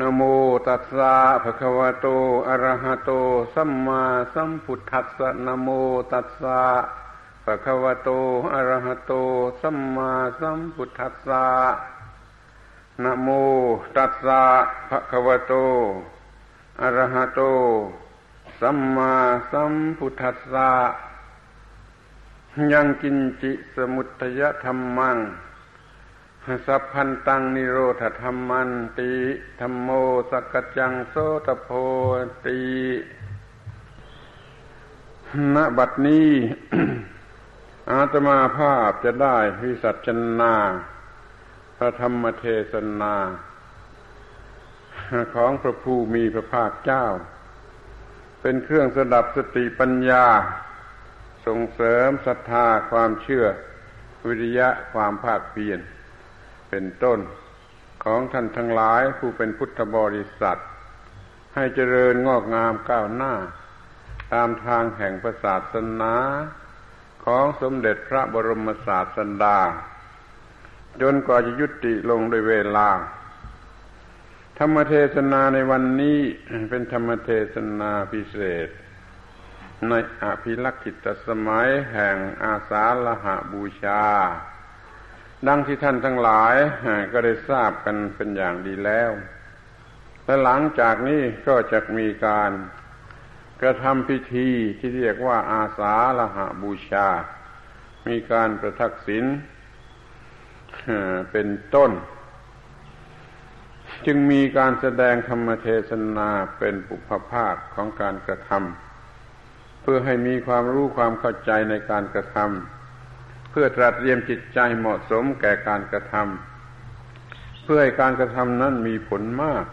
นโมตัสสะภะคะวะโต อะระหะโต สัมมาสัมพุทธัสสะนโมตัสสะภะคะวะโต อะระหะโต สัมมาสัมพุทธัสสะนโมตัสสะภะคะวะโต อะระหะโต สัมมาสัมพุทธัสสะยังกินจิสมุตยธรรมัง สัพพันตังนิโรธธรรมันติธรรมโมสกจังโสตโพติณบัดนี้ อาตมาภาพจะได้วิสัชนา พระธรรมเทศนา ของพระผู้มีพระภาคเจ้า เป็นเครื่องสดับสติปัญญา ส่งเสริมศรัทธาความเชื่อ วิริยะความภาคเพียร เป็นต้นของท่านทั้งหลายผู้เป็นพุทธบริษัท ให้เจริญงอกงามก้าวหน้า ตามทางแห่งศาสนาของสมเด็จพระบรมศาสดา จนกว่าจะยุติลงโดยเวลา ธรรมเทศนาในวันนี้เป็นธรรมเทศนาพิเศษ ในอภิลักษิตสมัยแห่งอาสาลหะบูชา ดังที่ท่านทั้งหลายก็ได้ทราบกันเป็นอย่างดีแล้ว และหลังจากนี้ก็จะมีการกระทำพิธีที่เรียกว่าอาสาละหะบูชา มีการประทักษิณเป็นต้น จึงมีการแสดงธรรมเทศนาเป็นปุพภาคของการกระทำเพื่อให้มีความรู้ความเข้าใจในการกระทำ พื่อตรัสเตรียมจิตใจเหมาะสมแก่การกระทำเพื่อให้การกระทำนั้นมีผลมาก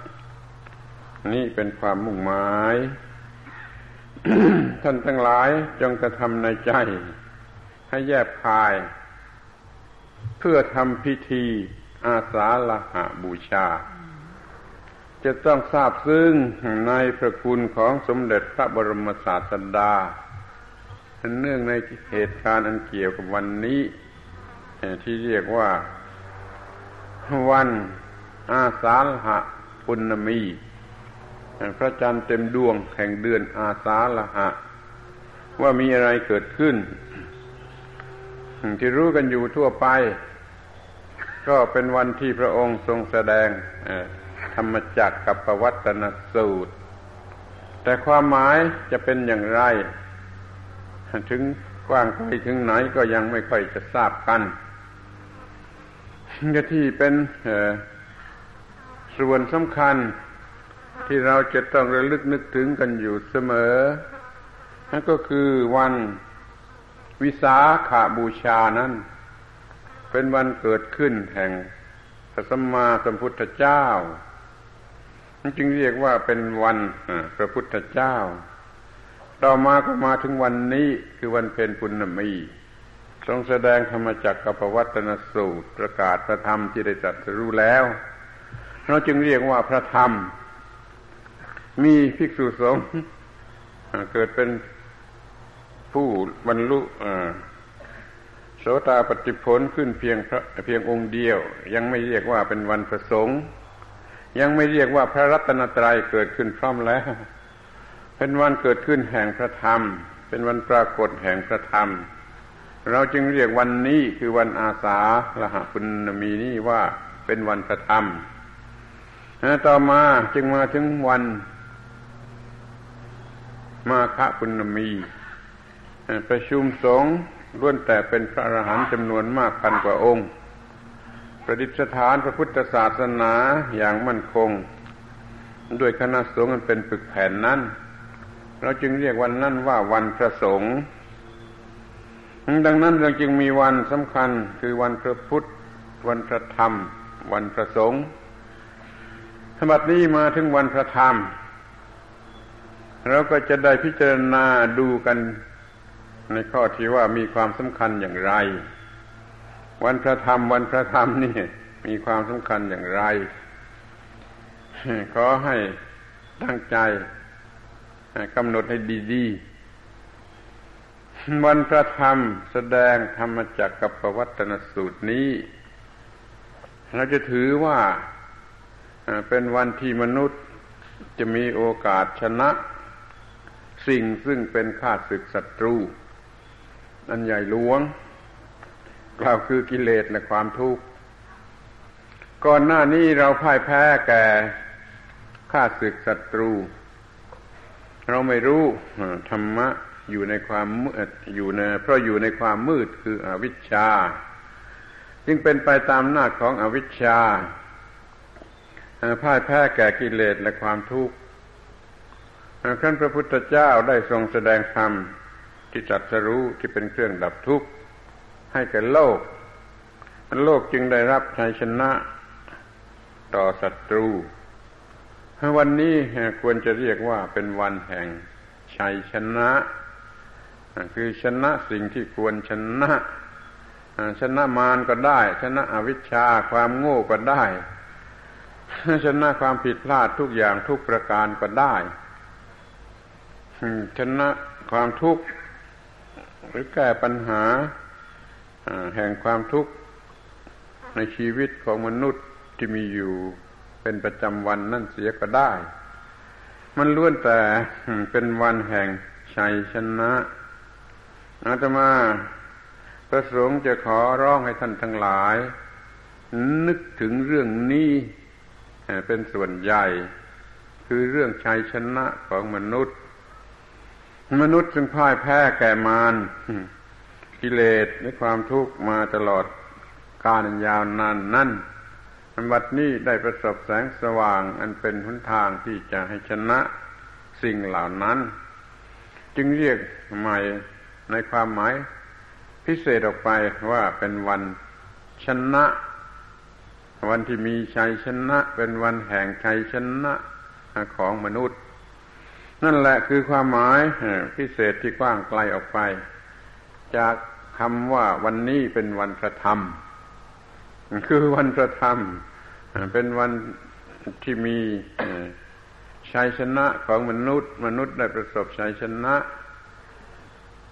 นี่เป็นความมุ่งหมาย ท่านทั้งหลายจงกระทำในใจ ให้แยบคาย เพื่อทำพิธีอาสาละหะบูชา จะต้องทราบซึ้งในพระคุณของสมเด็จพระบรมศาสดา เนื่องในเหตุการณ์อันเกี่ยวกับวันนี้ที่เรียกว่า วันอาสาฬหะปุณมี พระจันทร์เต็มดวงแห่งเดือนอาสาฬหะ ว่ามีอะไรเกิดขึ้น ที่รู้กันอยู่ทั่วไป ก็เป็นวันที่พระองค์ทรงแสดงธรรมจักรกับประวัตนสูตร แต่ความหมายจะเป็นอย่างไร ถึงกว้างไปถึงไหนก็ยังไม่ค่อยจะทราบกันก็ที่เป็นส่วนสำคัญที่เราจะต้องระลึกนึกถึงกันอยู่เสมอ นั่นก็คือวันวิสาขาบูชานั้น เป็นวันเกิดขึ้นแห่งพระสัมมาสัมพุทธเจ้า จึงเรียกว่าเป็นวันพระพุทธเจ้า ต่อมาก็มาถึงวันนี้คือวันเพ็ญปุณณมีทรงแสดงธรรมจักรกับวัตนสูตรประกาศพระธรรมที่ได้ตรัสรู้แล้ว เราจึงเรียกว่าพระธรรม มีภิกษุสงฆ์เกิดเป็นผู้บรรลุโสตาปฏิผลขึ้นเพียงพระเพียงองค์เดียว ยังไม่เรียกว่าเป็นวันประสงค์ ยังไม่เรียกว่าพระรัตนตรัยเกิดขึ้นพร้อมแล้ว เป็นวันเกิดขึ้นแห่งพระธรรม เป็นวันปรากฏแห่งพระธรรม เราจึงเรียกวันนี้คือวันอาสาละหะปุณมีนี้ว่าเป็นวันพระธรรมต่อมาจึงมาถึงวัน มาฆปุณมีประชุมสงฆ์ล้วนแต่เป็นพระอรหันต์จำนวนมากพันกว่าองค์ ประดิษฐานพระพุทธศาสนาอย่างมั่นคง ด้วยคณะสงฆ์เป็นปึกแผ่นนั้น เราจึงเรียกวันนั้นว่าวันพระสงฆ์ดังนั้นเราจึงมีวันสำคัญคือวันพระพุทธ วันพระธรรม วันพระสงฆ์สมบัตินี้มาถึงวันพระธรรม เราก็จะได้พิจารณาดูกันในข้อที่ว่ามีความสำคัญอย่างไร วันพระธรรม วันพระธรรมนี่มีความสำคัญอย่างไร ขอให้ตั้งใจ กำหนดให้ดีๆ วันพระธรรมแสดงธรรมจักกับประวัตนสูตรนี้ เราจะถือว่าเป็นวันที่มนุษย์จะมีโอกาสชนะ สิ่งซึ่งเป็นข้าศึกศัตรู อันใหญ่หลวงกล่าวคือกิเลสและความทุกข์ก่อนหน้านี้เราพ่ายแพ้แก่ข้าศึกศัตรู เราไม่รู้ธรรมะอยู่ในความมืดอยู่ในเพราะอยู่ในความมืดคืออวิชชา จึงเป็นไปตามหน้าของอวิชชาพ่ายแพ้แก่กิเลสและความทุกข์ท่านพระพุทธเจ้าได้ทรงแสดงธรรมที่จัดสรู้ที่เป็นเครื่องดับทุกข์ให้แก่โลกโลกจึงได้รับชัยชนะต่อศัตรู วันนี้ควรจะเรียกว่าเป็นวันแห่งชัยชนะ คือชนะสิ่งที่ควรชนะชนะมารก็ได้ ชนะอวิชชาความโง่ก็ได้ ชนะความผิดพลาดทุกอย่างทุกประการก็ได้ชนะความทุกข์หรือแก้ปัญหาแห่งความทุกข์ในชีวิตของมนุษย์ที่มีอยู่ เป็นประจำวันนั่นเสียก็ได้ มันล้วนแต่เป็นวันแห่งชัยชนะอาตมาประสงค์จะขอร้องให้ท่านทั้งหลาย นึกถึงเรื่องนี้เป็นส่วนใหญ่ คือเรื่องชัยชนะของมนุษย์ มนุษย์จึงพ่ายแพ้แก่มารกิเลสและความทุกข์มาตลอดกาลยาวนานนั่น วัดนี้ได้ประสบแสงสว่าง อันเป็นหนทางที่จะให้ชนะสิ่งเหล่านั้น จึงเรียกใหม่ในความหมายพิเศษออกไปว่าเป็นวันชนะ วันที่มีชัยชนะ เป็นวันแห่งชัยชนะของมนุษย์ นั่นแหละคือความหมายพิเศษที่กว้างไกลออกไป จากคำว่าวันนี้เป็นวันพระธรรม คือวันพระธรรม เป็นวันที่มีชัยชนะของมนุษย์ มนุษย์ได้ประสบชัยชนะ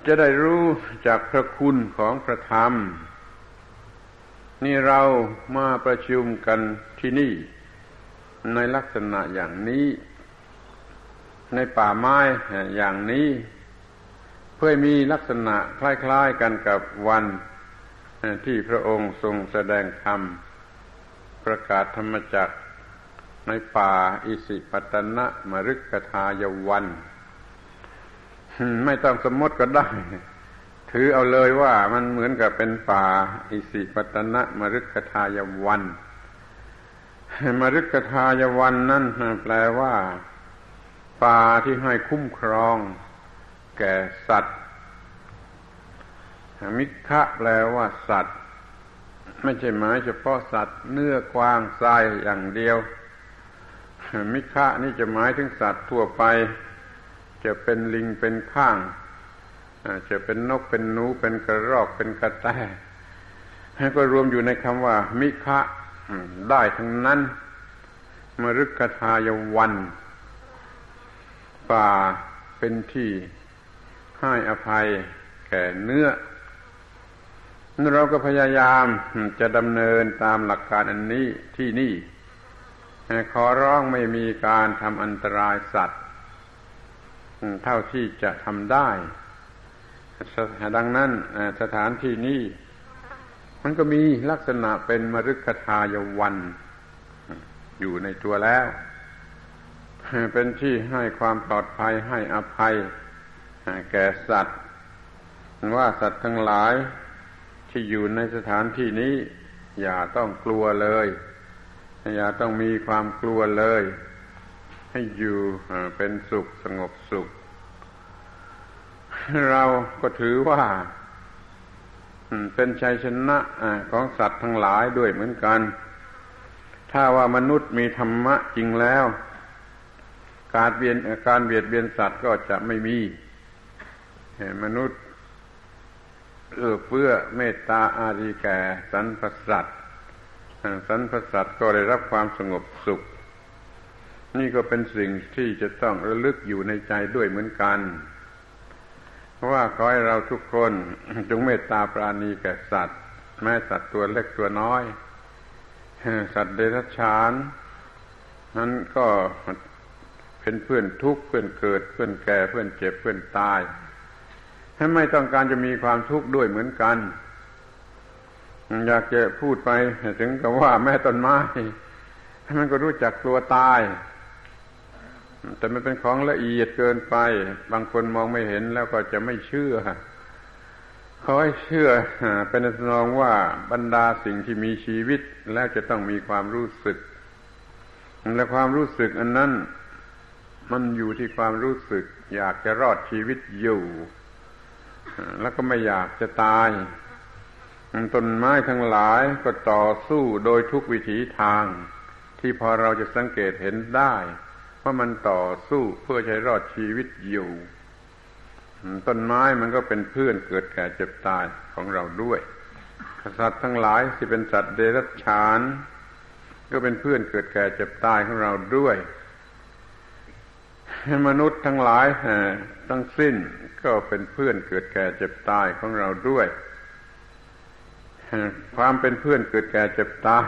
จะได้รู้จากพระคุณของพระธรรม นี่เรามาประชุมกันที่นี่ ในลักษณะอย่างนี้ ในป่าไม้อย่างนี้ เพื่อมีลักษณะคล้าย ๆกันกับวันที่พระองค์ทรงแสดงธรรม ประกาศธรรมจักในป่าอิสิปตนะมฤกทายวัน ไม่ต้องสมมติก็ได้ ถือเอาเลยว่ามันเหมือนกับเป็นป่าอิสิปตนะมฤคทายวันมฤคทายวันนั่นแปลว่า ป่าที่ให้คุ้มครอง แก่สัตว์มิคะแปลว่าสัตว์ ไม่ใช่หมายเฉพาะสัตว์เนื้อกวางทรายอย่างเดียว มิคะนี่จะหมายถึงสัตว์ทั่วไป จะเป็นลิงเป็นข้างจะเป็นนกเป็นหนูเป็นกระรอกเป็นกระแตก็รวมอยู่ในคำว่า มิคะได้ทั้งนั้น มรุกทายวัน ป่าเป็นที่ให้อภัยแก่เนื้อ เราก็พยายามจะดำเนินตามหลักการอันนี้ที่นี่ ขอร้องไม่มีการทำอันตรายสัตว์ เท่าที่จะทำได้ ดังนั้นสถานที่นี้มันก็มีลักษณะเป็นมรุกทายวัน อยู่ในตัวแล้ว เป็นที่ให้ความปลอดภัยให้อภัย แก่สัตว์ ว่าสัตว์ทั้งหลาย ที่อยู่ในสถานที่นี้ อย่าต้องกลัวเลย อย่าต้องมีความกลัวเลย ให้อยู่เป็นสุขสงบสุข เราก็ถือว่าเป็นชัยชนะของสัตว์ทั้งหลายด้วยเหมือนกัน ถ้าว่ามนุษย์มีธรรมะจริงแล้ว การเบียนการเบียดเบียนสัตว์ก็จะไม่มีมนุษย์ เอื้อเฟื้อเมตตาอารีแก่สรรพสัตว์สรรพสัตว์ก็ได้รับความสงบสุข นี่ก็เป็นสิ่งที่จะต้องระลึกอยู่ในใจด้วยเหมือนกันว่าขอให้เราทุกคนจงเมตตาปราณีแก่สัตว์ แม้สัตว์ตัวเล็กตัวน้อย สัตว์เดรัจฉาน นั้นก็เป็นเพื่อนทุกข์เพื่อนเกิดเพื่อนแก่เพื่อนเจ็บเพื่อนตาย ถ้าไม่ต้องการจะมีความทุกข์ด้วยเหมือนกัน อยากจะพูดไปถึงกับว่าแม่ต้นไม้มันก็รู้จักกลัวตาย แต่มันเป็นของละเอียดเกินไป บางคนมองไม่เห็นแล้วก็จะไม่เชื่อเขาให้เชื่อเป็นสนองว่าบรรดาสิ่งที่มีชีวิตแล้วจะต้องมีความรู้สึก และความรู้สึกอันนั้น มันอยู่ที่ความรู้สึก อยากจะรอดชีวิตอยู่ แล้วก็ไม่อยากจะตายต้นไม้ทั้งหลายก็ต่อสู้โดยทุกวิถีทาง ที่พอเราจะสังเกตเห็นได้ว่ามันต่อสู้เพื่อใช้รอดชีวิตอยู่ต้นไม้มันก็เป็นเพื่อนเกิดแก่เจ็บตายของเราด้วยสัตว์ทั้งหลายที่เป็นสัตว์เดรัจฉาน ก็เป็นเพื่อนเกิดแก่เจ็บตายของเราด้วยมนุษย์ทั้งหลายทั้งสิ้น ก็เป็นเพื่อนเกิดแก่เจ็บตายของเราด้วย ความเป็นเพื่อนเกิดแก่เจ็บตาย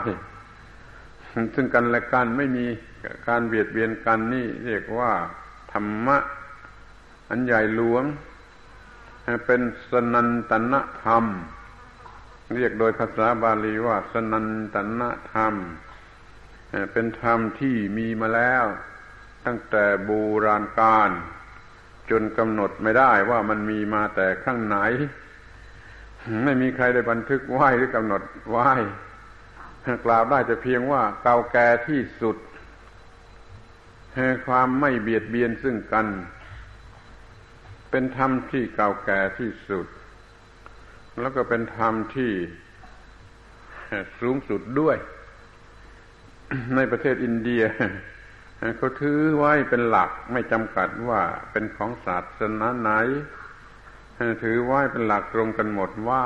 ซึ่งกันและกันไม่มีการเบียดเบียนกันนี่เรียกว่าธรรมะ อันใหญ่หลวง เป็นสนันตนธรรม เรียกโดยภาษาบาลีว่า สนันตนธรรม เป็นธรรมที่มีมาแล้ว ตั้งแต่โบราณกาล จนกำหนดไม่ได้ว่ามันมีมาแต่ข้างไหน ไม่มีใครได้บันทึกไว้หรือกำหนดไว้กล่าวได้จะเพียงว่าเก่าแก่ที่สุดความไม่เบียดเบียนซึ่งกัน เป็นธรรมที่เก่าแก่ที่สุด แล้วก็เป็นธรรมที่สูงสุดด้วย ในประเทศอินเดีย เขาถือไว้เป็นหลักไม่จำกัดว่าเป็นของศาสนาไหน ถือไว้เป็นหลักตรงกันหมดว่า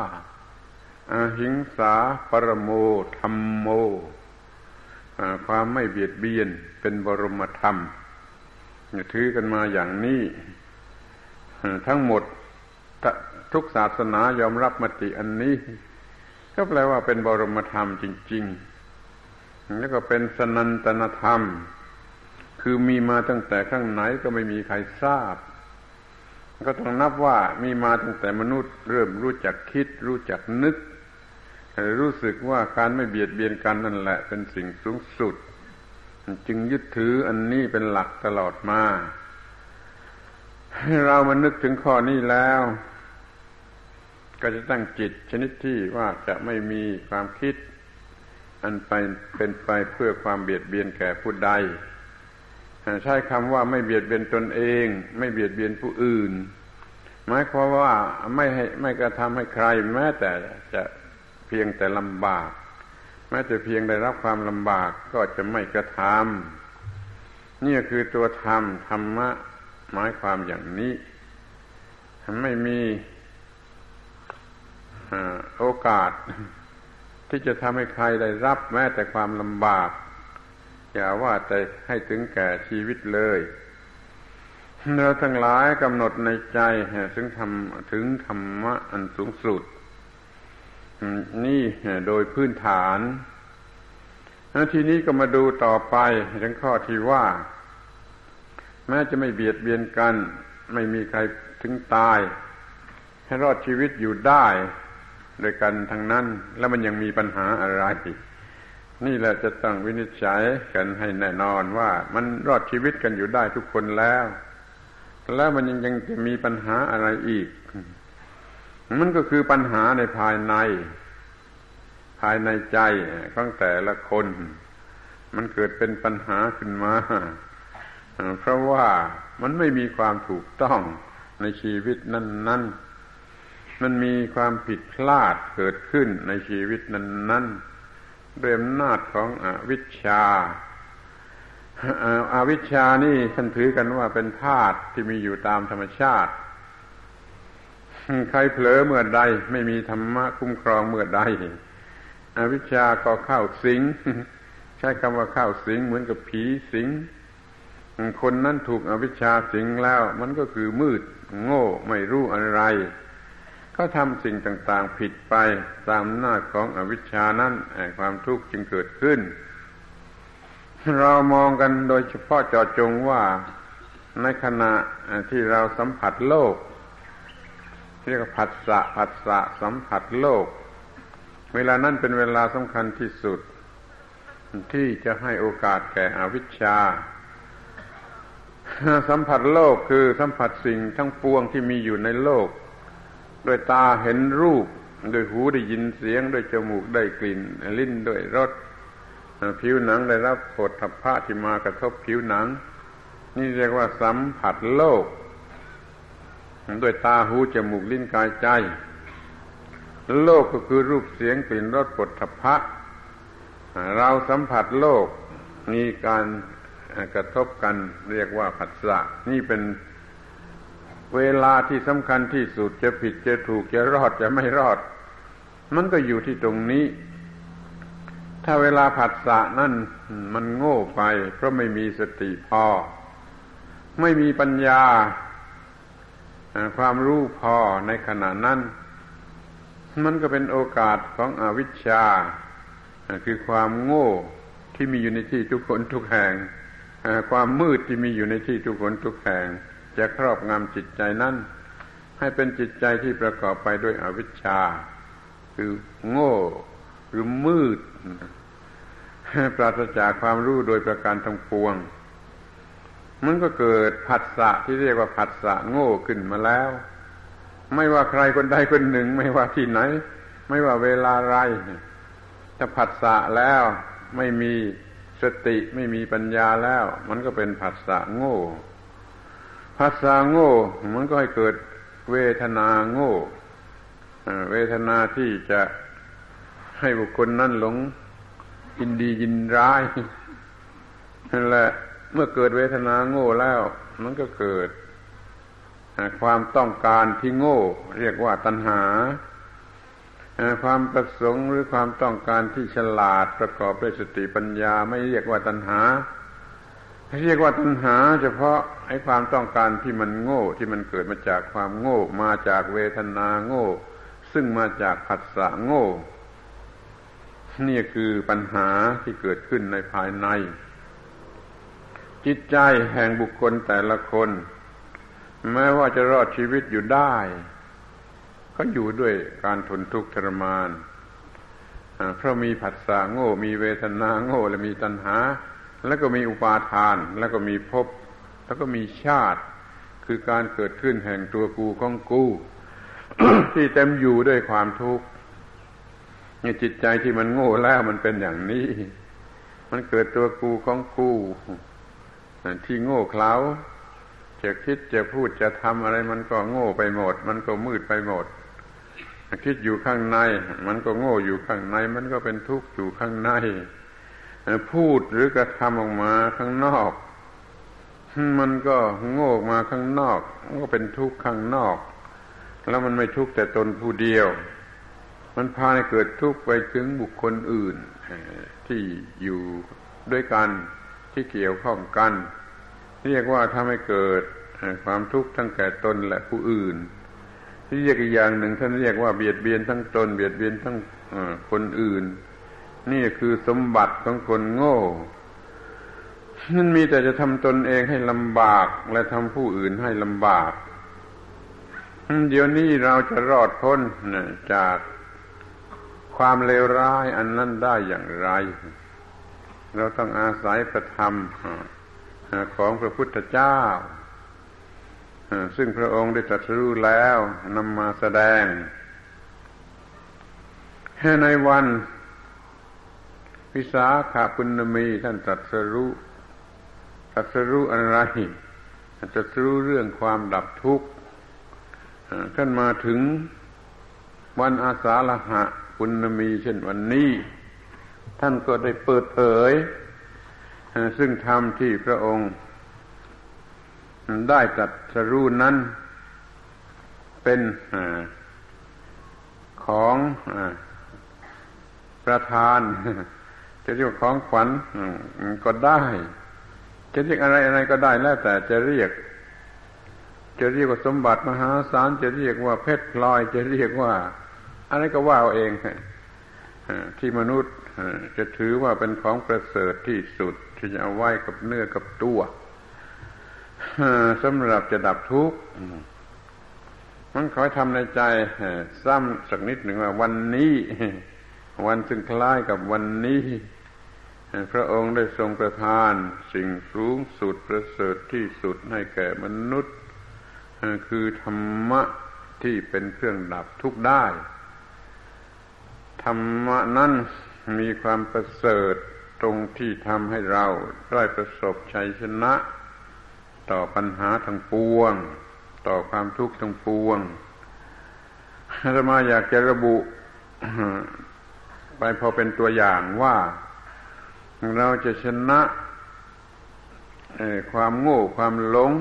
อหิงสาปรโมธรรมโม ความไม่เบียดเบียนเป็นบรมธรรมถือกันมาอย่างนี้ ทั้งหมดทุกศาสนายอมรับมติอันนี้ ก็แปลว่าเป็นบรมธรรมจริง ๆ แล้วก็เป็นสนันตนธรรม คือมีมาตั้งแต่ข้างไหนก็ไม่มีใครทราบ ก็ต้องนับว่ามีมาตั้งแต่มนุษย์ เริ่มรู้จักคิด รู้จักนึก รู้สึกว่าการไม่เบียดเบียนกันนั่นแหละ เป็นสิ่งสูงสุด จึงยึดถืออันนี้เป็นหลักตลอดมาให้เรามานึกถึงข้อนี้แล้ว ก็จะตั้งจิตชนิดที่ว่าจะไม่มีความคิด อันไปเป็นไปเพื่อความเบียดเบียนแก่ผู้ใด ใช้คำว่าไม่เบียดเบียนตนเอง ไม่เบียดเบียนผู้อื่น หมายความว่าไม่ให้ไม่กระทำให้ใคร แม้แต่จะเพียงแต่ลำบาก แม้แต่เพียงได้รับความลำบากก็จะไม่กระทำนี่คือตัวธรรมธรรมะหมายความอย่างนี้ไม่มีโอกาสที่จะทำให้ใครได้รับแม้แต่ความลำบาก อย่าว่าแต่ให้ถึงแก่ชีวิตเลยเราทั้งหลายกำหนดในใจถึงทำถึงธรรมะอันสูงสุด นี่โดยพื้นฐานทีนี้ก็มาดูต่อไปถึงข้อที่ว่า แม้จะไม่เบียดเบียนกัน ไม่มีใครถึงตาย ให้รอดชีวิตอยู่ได้โดยกันทั้งนั้น แล้วมันยังมีปัญหาอะไร นี่แหละจะต้องวินิจฉัยกันให้แน่นอนว่ามันรอดชีวิตกันอยู่ได้ทุกคนแล้ว แล้วมันยังยังจะมีปัญหาอะไรอีก มันก็คือปัญหาในภายใน ภายในใจของแต่ละคน มันเกิดเป็นปัญหาขึ้นมา เพราะว่ามันไม่มีความถูกต้องในชีวิตนั้น ๆ มันมีความผิดพลาดเกิดขึ้นในชีวิตนั้น ๆ ด้วยอำนาจของอวิชชาอาวิชชานี่ท่านถือกันว่าเป็นธาตุที่มีอยู่ตามธรรมชาติ ใครเผลอเมื่อใด ไม่มีธรรมะคุ้มครองเมื่อใด อวิชชาก็เข้าสิง ใช้คำว่าเข้าสิง เหมือนกับผีสิง คนนั้นถูกอวิชชาสิงแล้ว มันก็คือมืด โง่ไม่รู้อะไร เขาทำสิ่งต่าง ๆ ผิดไปตามหน้าของอวิชชานั้นความทุกข์จึงเกิดขึ้น เรามองกันโดยเฉพาะจอจงว่าในขณะที่เราสัมผัสโลก เรียกว่าผัสสะผัสสะสัมผัสโลก เวลานั้นเป็นเวลาสำคัญที่สุด ที่จะให้โอกาสแก่อวิชชา สัมผัสโลกคือสัมผัสสิ่งทั้งปวงที่มีอยู่ในโลก โดยตาเห็นรูปโดยหูได้ยินเสียงโดยจมูกได้กลิ่น ลิ้นด้วยรสผิวหนังได้รับผลทัพพะที่มากระทบผิวหนัง นี่เรียกว่าสัมผัสโลก ด้วยตาหูจมูกลิ้นกายใจ โลกก็คือรูปเสียงกลิ่นรสผลทัพพะเราสัมผัสโลกมีการกระทบกันเรียกว่าผัสสะนี่เป็น เวลาที่สำคัญที่สุดจะผิดจะถูกจะรอดจะไม่รอด มันก็อยู่ที่ตรงนี้ ถ้าเวลาผัสสะนั่นมันโง่ไป เพราะไม่มีสติพอ ไม่มีปัญญา ความรู้พอในขณะนั้น มันก็เป็นโอกาสของอวิชชา คือความโง่ที่มีอยู่ในที่ทุกคนทุกแห่ง ความมืดที่มีอยู่ในที่ทุกคนทุกแห่ง จะครอบงำจิตใจนั้นให้เป็นจิตใจที่ประกอบไปด้วยอวิชชา คือโง่หรือมืดปราศจากความรู้โดยประการทั้งปวง มันก็เกิดผัสสะที่เรียกว่าผัสสะโง่ขึ้นมาแล้ว ไม่ว่าใครคนใดคนหนึ่ง ไม่ว่าที่ไหน ไม่ว่าเวลาไรถ้าผัสสะแล้วไม่มีสติไม่มีปัญญาแล้ว มันก็เป็นผัสสะโง่ ผัสสะโง่ มันก็ให้เกิดเวทนาโง่เวทนาที่จะให้บุคคลนั้นหลงยินดียินร้ายนั่นแหละเมื่อเกิดเวทนาโง่แล้ว มันก็เกิดความต้องการที่โง่ เรียกว่าตัณหา ความประสงค์หรือความต้องการที่ฉลาดประกอบด้วยสติปัญญาไม่เรียกว่าตัณหา เรียกว่าตัณหา เฉพาะไอ้ความต้องการที่มันโง่ ที่มันเกิดมาจากความโง่ มาจากเวทนาโง่ ซึ่งมาจากผัสสะโง่ นี่คือปัญหาที่เกิดขึ้นในภายใน จิตใจแห่งบุคคลแต่ละคน แม้ว่าจะรอดชีวิตอยู่ได้ ก็อยู่ด้วยการทนทุกข์ทรมานเพราะมีผัสสะโง่ มีเวทนาโง่และมีตัณหา แล้วก็มีอุปาทาน แล้วก็มีภพแล้วก็มีชาติ คือการเกิดขึ้นแห่งตัวกูของกูที่เต็มอยู่ด้วยความทุกข์นี่จิตใจที่มันโง่แล้วมันเป็นอย่างนี้ มันเกิดตัวกูของกูที่โง่เขลาจะคิดจะพูดจะทำอะไรมันก็โง่ไปหมด มันก็มืดไปหมด คิดอยู่ข้างใน มันก็โง่อยู่ข้างใน มันก็เป็นทุกข์อยู่ข้างใน พูดหรือกระทำออกมาข้างนอก มันก็โง่มาข้างนอก มันก็เป็นทุกข์ข้างนอก แล้วมันไม่ทุกข์แต่ตนผู้เดียว มันพาให้เกิดทุกข์ไปถึงบุคคลอื่น ที่อยู่ด้วยกันที่เกี่ยวข้องกัน เรียกว่าทำให้เกิดความทุกข์ทั้งแก่ตนและผู้อื่น ที่เรียกอีกอย่างหนึ่งท่านเรียกว่าเบียดเบียนทั้งตนเบียดเบียนทั้งคนอื่น นี่คือสมบัติของคนโง่นั่นมีแต่จะทำตนเองให้ลำบาก และทำผู้อื่นให้ลำบาก เดี๋ยวนี้เราจะรอดพ้นจากความเลวร้ายอันนั้นได้อย่างไร เราต้องอาศัยพระธรรมของพระพุทธเจ้า ซึ่งพระองค์ได้ตรัสรู้แล้วนำมาแสดงในวัน วิสาขาปุณมีท่านตรัสรู้ตรัสรู้อะไรตรัสรู้เรื่องความดับทุกข์ท่านมาถึงวันอาสาฬหะคุณมีเช่นวันนี้ ท่านก็ได้เปิดเผย ซึ่งธรรมที่พระองค์ ได้จัดสรู้นั้น เป็นของประธาน จะเรียกของขวัญก็ได้จะเรียกอะไรอะไรก็ได้แล้วแต่จะเรียก จะเรียกว่าสมบัติมหาศาลจะเรียกว่าเพชรพลอย จะเรียกว่า อะไรก็ว่าเอาเองที่มนุษย์จะถือว่าเป็นของประเสริฐที่สุด ที่จะเอาไว้กับเนื้อกับตัวสำหรับจะดับทุกข์มันขอทำในใจซ้ำสักนิดหนึ่งว่าวันนี้ วันซึ่งคล้ายกับวันนี้ พระองค์ได้ทรงประทานสิ่งสูงสุดประเสริฐที่สุดให้แก่มนุษย์ คือธรรมะที่เป็นเครื่องดับทุกข์ได้ ธรรมะนั้นมีความประเสริฐตรงที่ทำให้เราได้ประสบชัยชนะ ต่อปัญหาทั้งปวง ต่อความทุกข์ทั้งปวงอาตมาอยากจะระบุ ไปพอเป็นตัวอย่างว่า เราจะชนะความโง่ความหลง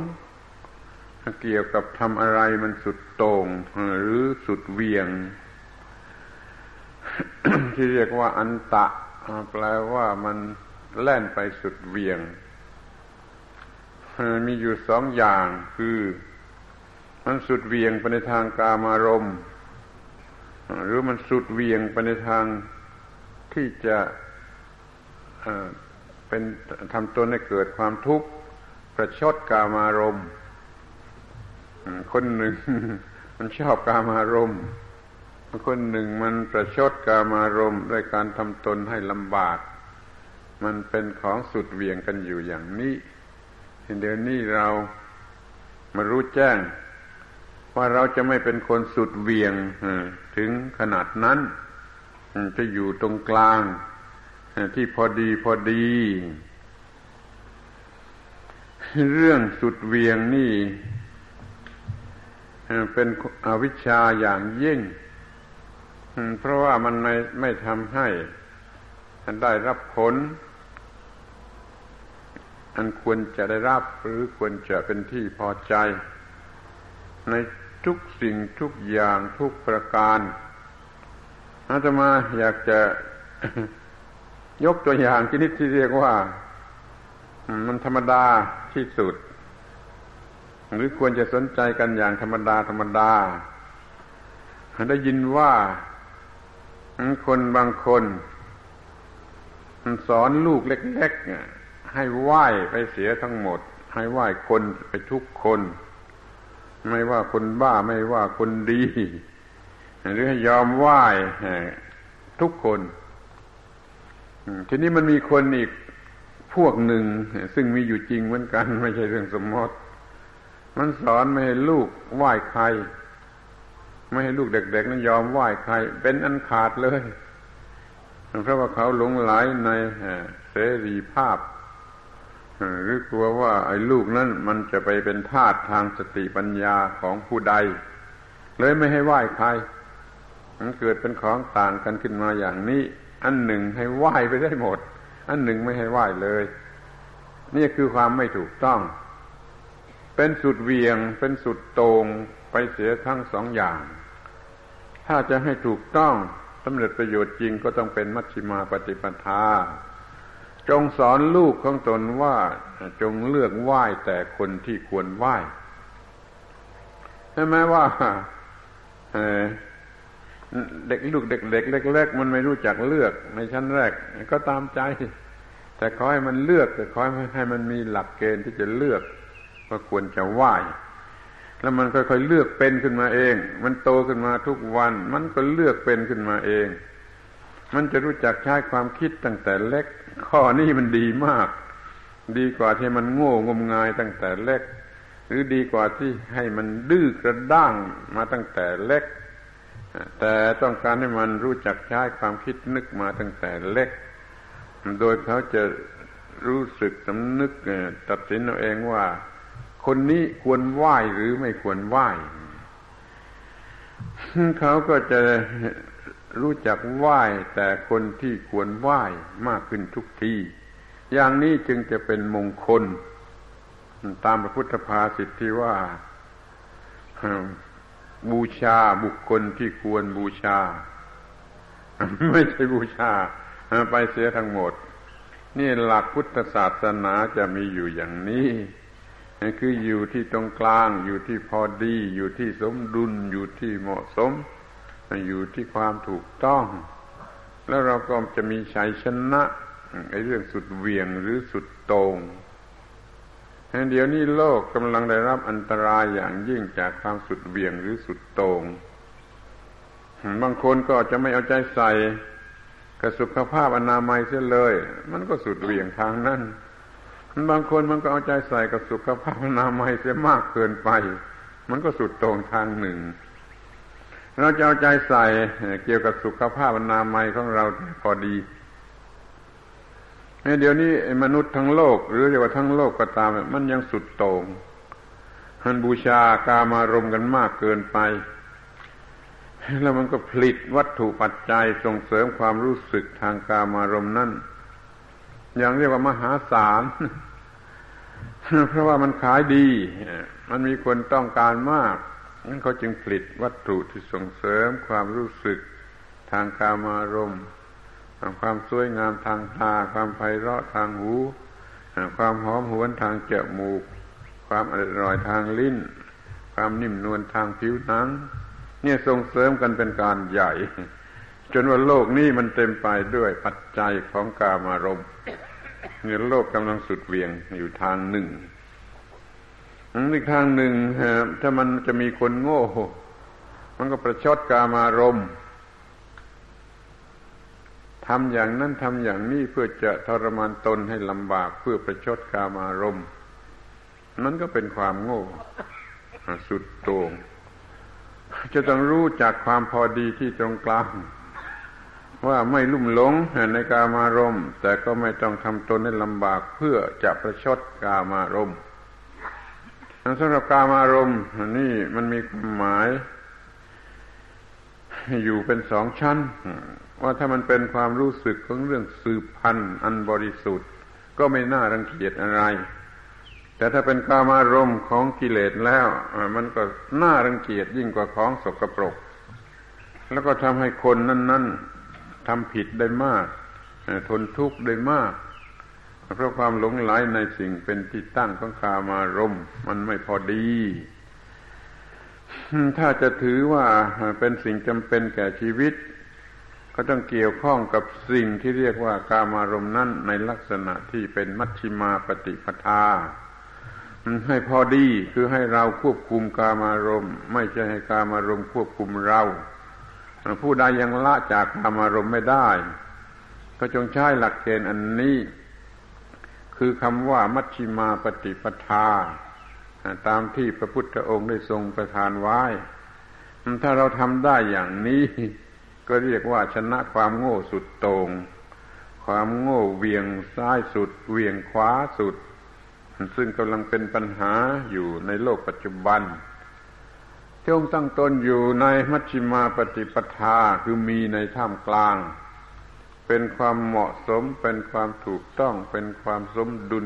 เกี่ยวกับทำอะไรมันสุดโต่งหรือสุดเวียง ที่เรียกว่าอันตะ แปลว่ามันแล่นไปสุดเวียง มีอยู่สองอย่างคือ มันสุดเวียงไปในทางกามารมณ์ หรือมันสุดเวียงไปในทางที่จะ เป็นทำตนให้เกิดความทุกข์ประชดกามารมณ์คนหนึ่งมันชอบกามารมณ์คนหนึ่งมันประชดกามารมณ์ด้วยการทำตนให้ลำบาก มันเป็นของสุดเวียงกันอยู่อย่างนี้เดี๋ยวนี้เรามารู้แจ้ง ว่าเราจะไม่เป็นคนสุดเวียงถึงขนาดนั้นจะอยู่ตรงกลาง ที่พอดีพอดี เรื่องสุดเวียงนี่ เป็นอวิชชาอย่างยิ่ง เพราะว่ามันไม่ไม่ทำให้ได้รับผล อันควรจะได้รับหรือควรจะเป็นที่พอใจ ในทุกสิ่งทุกอย่างทุกประการอาตมาอยากจะ ยกตัวอย่างชนิดที่เรียกว่า มันธรรมดาที่สุด หรือควรจะสนใจกันอย่างธรรมดาธรรมดา ได้ยินว่าคนบางคน สอนลูกเล็กๆให้ไหว้ไปเสียทั้งหมด ให้ไหว้คนไปทุกคน ไม่ว่าคนบ้าไม่ว่าคนดี หรือให้ยอมไหว้ทุกคน ทีนี้มันมีคนอีกพวกหนึ่ง ซึ่งมีอยู่จริงเหมือนกัน ไม่ใช่เรื่องสมมติ มันสอนไม่ให้ลูกไหว้ใคร ไม่ให้ลูกเด็กๆนั้นยอมไหว้ใคร เป็นอันขาดเลยเพราะว่าเขาหลงไหลในเสรีภาพหรือกลัวว่าไอ้ลูกนั้นมันจะไปเป็นทาสทางสติปัญญาของผู้ใด เลยไม่ให้ไหว้ใคร มันเกิดเป็นของต่างกันขึ้นมาอย่างนี้ อันหนึ่งให้ไหว้ไปได้หมด อันหนึ่งไม่ให้ไหว้เลย นี่คือความไม่ถูกต้อง เป็นสุดเวียง เป็นสุดโตงไปเสียทั้งสองอย่าง ถ้าจะให้ถูกต้องสำเร็จประโยชน์จริงก็ต้องเป็นมัชฌิมาปฏิปทา จงสอนลูกของตนว่าจงเลือกไหว้แต่คนที่ควรไหว้ใช่ไหมว่า เด็กลูกเด็กเล็กเล็กมันไม่รู้จักเลือกในชั้นแรก ก็ตามใจ แต่ขอให้มันเลือกแต่ขอให้มันมีหลักเกณฑ์ที่จะเลือกก็ควรจะไหว้แล้วมันค่อยๆเลือกเป็นขึ้นมาเอง มันโตขึ้นมาทุกวัน มันก็เลือกเป็นขึ้นมาเอง มันจะรู้จักใช้ความคิดตั้งแต่เล็ก ข้อนี้มันดีมาก ดีกว่าที่มันโง่งมงายตั้งแต่เล็ก หรือดีกว่าที่ให้มันดื้อกระด้างมาตั้งแต่เล็ก แต่ต้องการให้มันรู้จักใช้ความคิดนึกมาตั้งแต่เล็ก โดยเขาจะรู้สึกสำนึกตัดสินเอาเองว่า คนนี้ควรไหว้หรือไม่ควรไหว้เขาก็จะรู้จักไหว้แต่คนที่ควรไหว้มากขึ้นทุกที อย่างนี้จึงจะเป็นมงคล ตามพระพุทธภาษิตที่ว่า บูชาบุคคลที่ควรบูชา ไม่ใช่บูชา ไปเสียทั้งหมด นี่หลักพุทธศาสนาจะมีอยู่อย่างนี้คืออยู่ที่ตรงกลางอยู่ที่พอดี อยู่ที่สมดุลอยู่ที่เหมาะสม อยู่ที่ความถูกต้อง แล้วเราก็จะมีชัยชนะไอ้เรื่องสุดเวียงหรือสุดโตง่ง เดี๋ยวนี้โลกกำลังได้รับอันตรายอย่างยิ่งจากความสุดเวียงหรือสุดโตง่งบางคนก็จะไม่เอาใจใส่กับสุขภาพอนามัยเสียเลย มันก็สุดเวียงทางนั้นบางคนมันก็เอาใจใส่กับสุขภาพอนามัยเสียมากเกินไป มันก็สุดโต่งทางหนึ่ง เราจะเอาใจใส่เกี่ยวกับสุขภาพอนามัยของเราพอดี เดี๋ยวนี้มนุษย์ทั้งโลก หรือเรียกว่าทั้งโลกก็ตาม มันยังสุดโต่งมันบูชากามารมกันมากเกินไป แล้วมันก็ผลิตวัตถุปัจจัยส่งเสริมความรู้สึกทางกามารมนั่นอย่างเรียกว่ามหาศาลเพราะว่ามันขายดี มันมีคนต้องการมากนั้นเขาจึงผลิตวัตถุที่ส่งเสริมความรู้สึกทางกามารมณ์ ความสวยงามทางตา ความไพเราะทางหู ความหอมหวนทางจมูก ความอร่อยทางลิ้น ความนิ่มนวลทางผิวหนัง เนี่ยส่งเสริมกันเป็นการใหญ่ จนว่าโลกนี้มันเต็มไปด้วยปัจจัยของกามารมณ์เงินโลกกำลังสุดเวียงอยู่ทางหนึ่งอีกทางหนึ่งถ้ามันจะมีคนโง่ มันก็ประชดกามารมณ์ ทำอย่างนั้นทำอย่างนี้เพื่อจะทรมานตนให้ลำบากเพื่อประชดกามารมณ์นั่นก็เป็นความโง่สุดโต่งจะต้องรู้จากความพอดีที่ตรงกลาง ว่าไม่ลุ่มหลงในกามารมณ์แต่ก็ไม่ต้องทำตนให้ลำบากเพื่อจะประชดกามารมณ์สำหรับกามารมณ์นี่มันมีความหมาย อยู่เป็นสองชั้น ว่าถ้ามันเป็นความรู้สึกของเรื่องสืบพันธุ์อันบริสุทธิ์ ก็ไม่น่ารังเกียจอะไร แต่ถ้าเป็นกามารมณ์ของกิเลสแล้ว มันก็น่ารังเกียจยิ่งกว่าของสกปรก แล้วก็ทำให้คนนั้น ๆทำผิดได้มาก ทนทุกข์ได้มาก เพราะความหลงไหลในสิ่งเป็นที่ตั้งของคามารมมันไม่พอดีถ้าจะถือว่าเป็นสิ่งจำเป็นแก่ชีวิต ก็ต้องเกี่ยวข้องกับสิ่งที่เรียกว่ากามารมณ์นั้นในลักษณะที่เป็นมัชชิมาปฏิปทาให้พอดีคือให้เราควบคุมกามารมณ์ ไม่ใช่ให้กามารมณ์ควบคุมเราผู้ใดยังละจากธรรมารมณ์ไม่ได้ ก็จงใช้หลักเกณฑ์อันนี้ คือคำว่ามัชชิมาปฏิปทา ตามที่พระพุทธองค์ได้ทรงประทานไว้ ถ้าเราทำได้อย่างนี้ ก็เรียกว่าชนะความโง่สุดโตง่งความโง่เวียงซ้ายสุด เวียงขวาสุด ซึ่งกำลังเป็นปัญหาอยู่ในโลกปัจจุบันที่องค์ตั้งตนอยู่ในมัชฌิมาปฏิปทาคือมีในท่ามกลาง เป็นความเหมาะสมเป็นความถูกต้องเป็นความสมดุล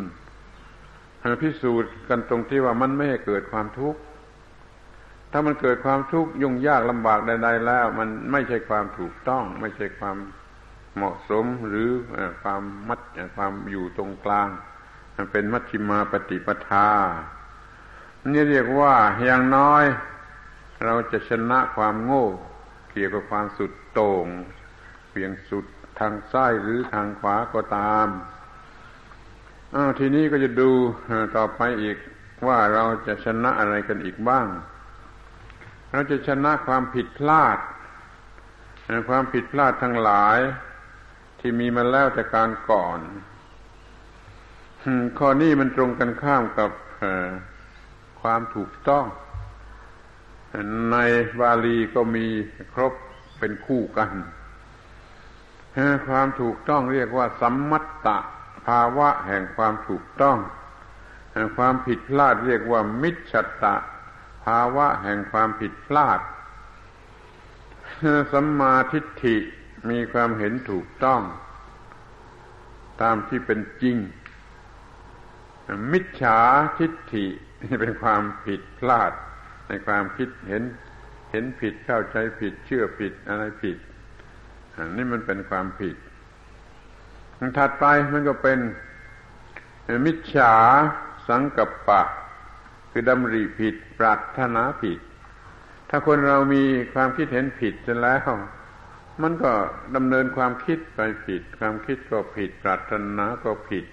พิสูจน์กันตรงที่ว่ามันไม่ให้เกิดความทุกข์ ถ้ามันเกิดความทุกข์ยุ่งยากลำบากใด ๆ แล้ว มันไม่ใช่ความถูกต้อง ไม่ใช่ความเหมาะสมหรือความมัดความอยู่ตรงกลาง มันเป็นมัชฌิมาปฏิปทา นี่เรียกว่าอย่างน้อย เราจะชนะความโง่ เกี่ยวกับความสุดโต่งเพียงสุดทางซ้ายหรือทางขวาก็ตามอ้าวทีนี้ก็จะดูต่อไปอีกว่าเราจะชนะอะไรกันอีกบ้าง เราจะชนะความผิดพลาด ความผิดพลาดทั้งหลายที่มีมาแล้วแต่การก่อนข้อนี้มันตรงกันข้ามกับความถูกต้อง ในบาลีก็มีครบเป็นคู่กันความถูกต้องเรียกว่า สัมมัตตะภาวะแห่งความถูกต้อง ความผิดพลาดเรียกว่า มิจฉตะ ภาวะแห่งความผิดพลาดสัมมาทิฏฐิมีความเห็นถูกต้อง ตามที่เป็นจริง มิจฉาทิฏฐิเป็นความผิดพลาด ในความคิดเห็นเห็นผิดเข้าใจผิด เชื่อผิดอะไรผิดนี่มันเป็นความผิด ถัดไปมันก็เป็นมิจฉาสังกัปปะ คือดำริผิด ปรารถนาผิด ถ้าคนเรามีความคิดเห็นผิดจนแล้ว มันก็ดำเนินความคิดไปผิด ความคิดก็ผิด ปรารถนาก็ผิด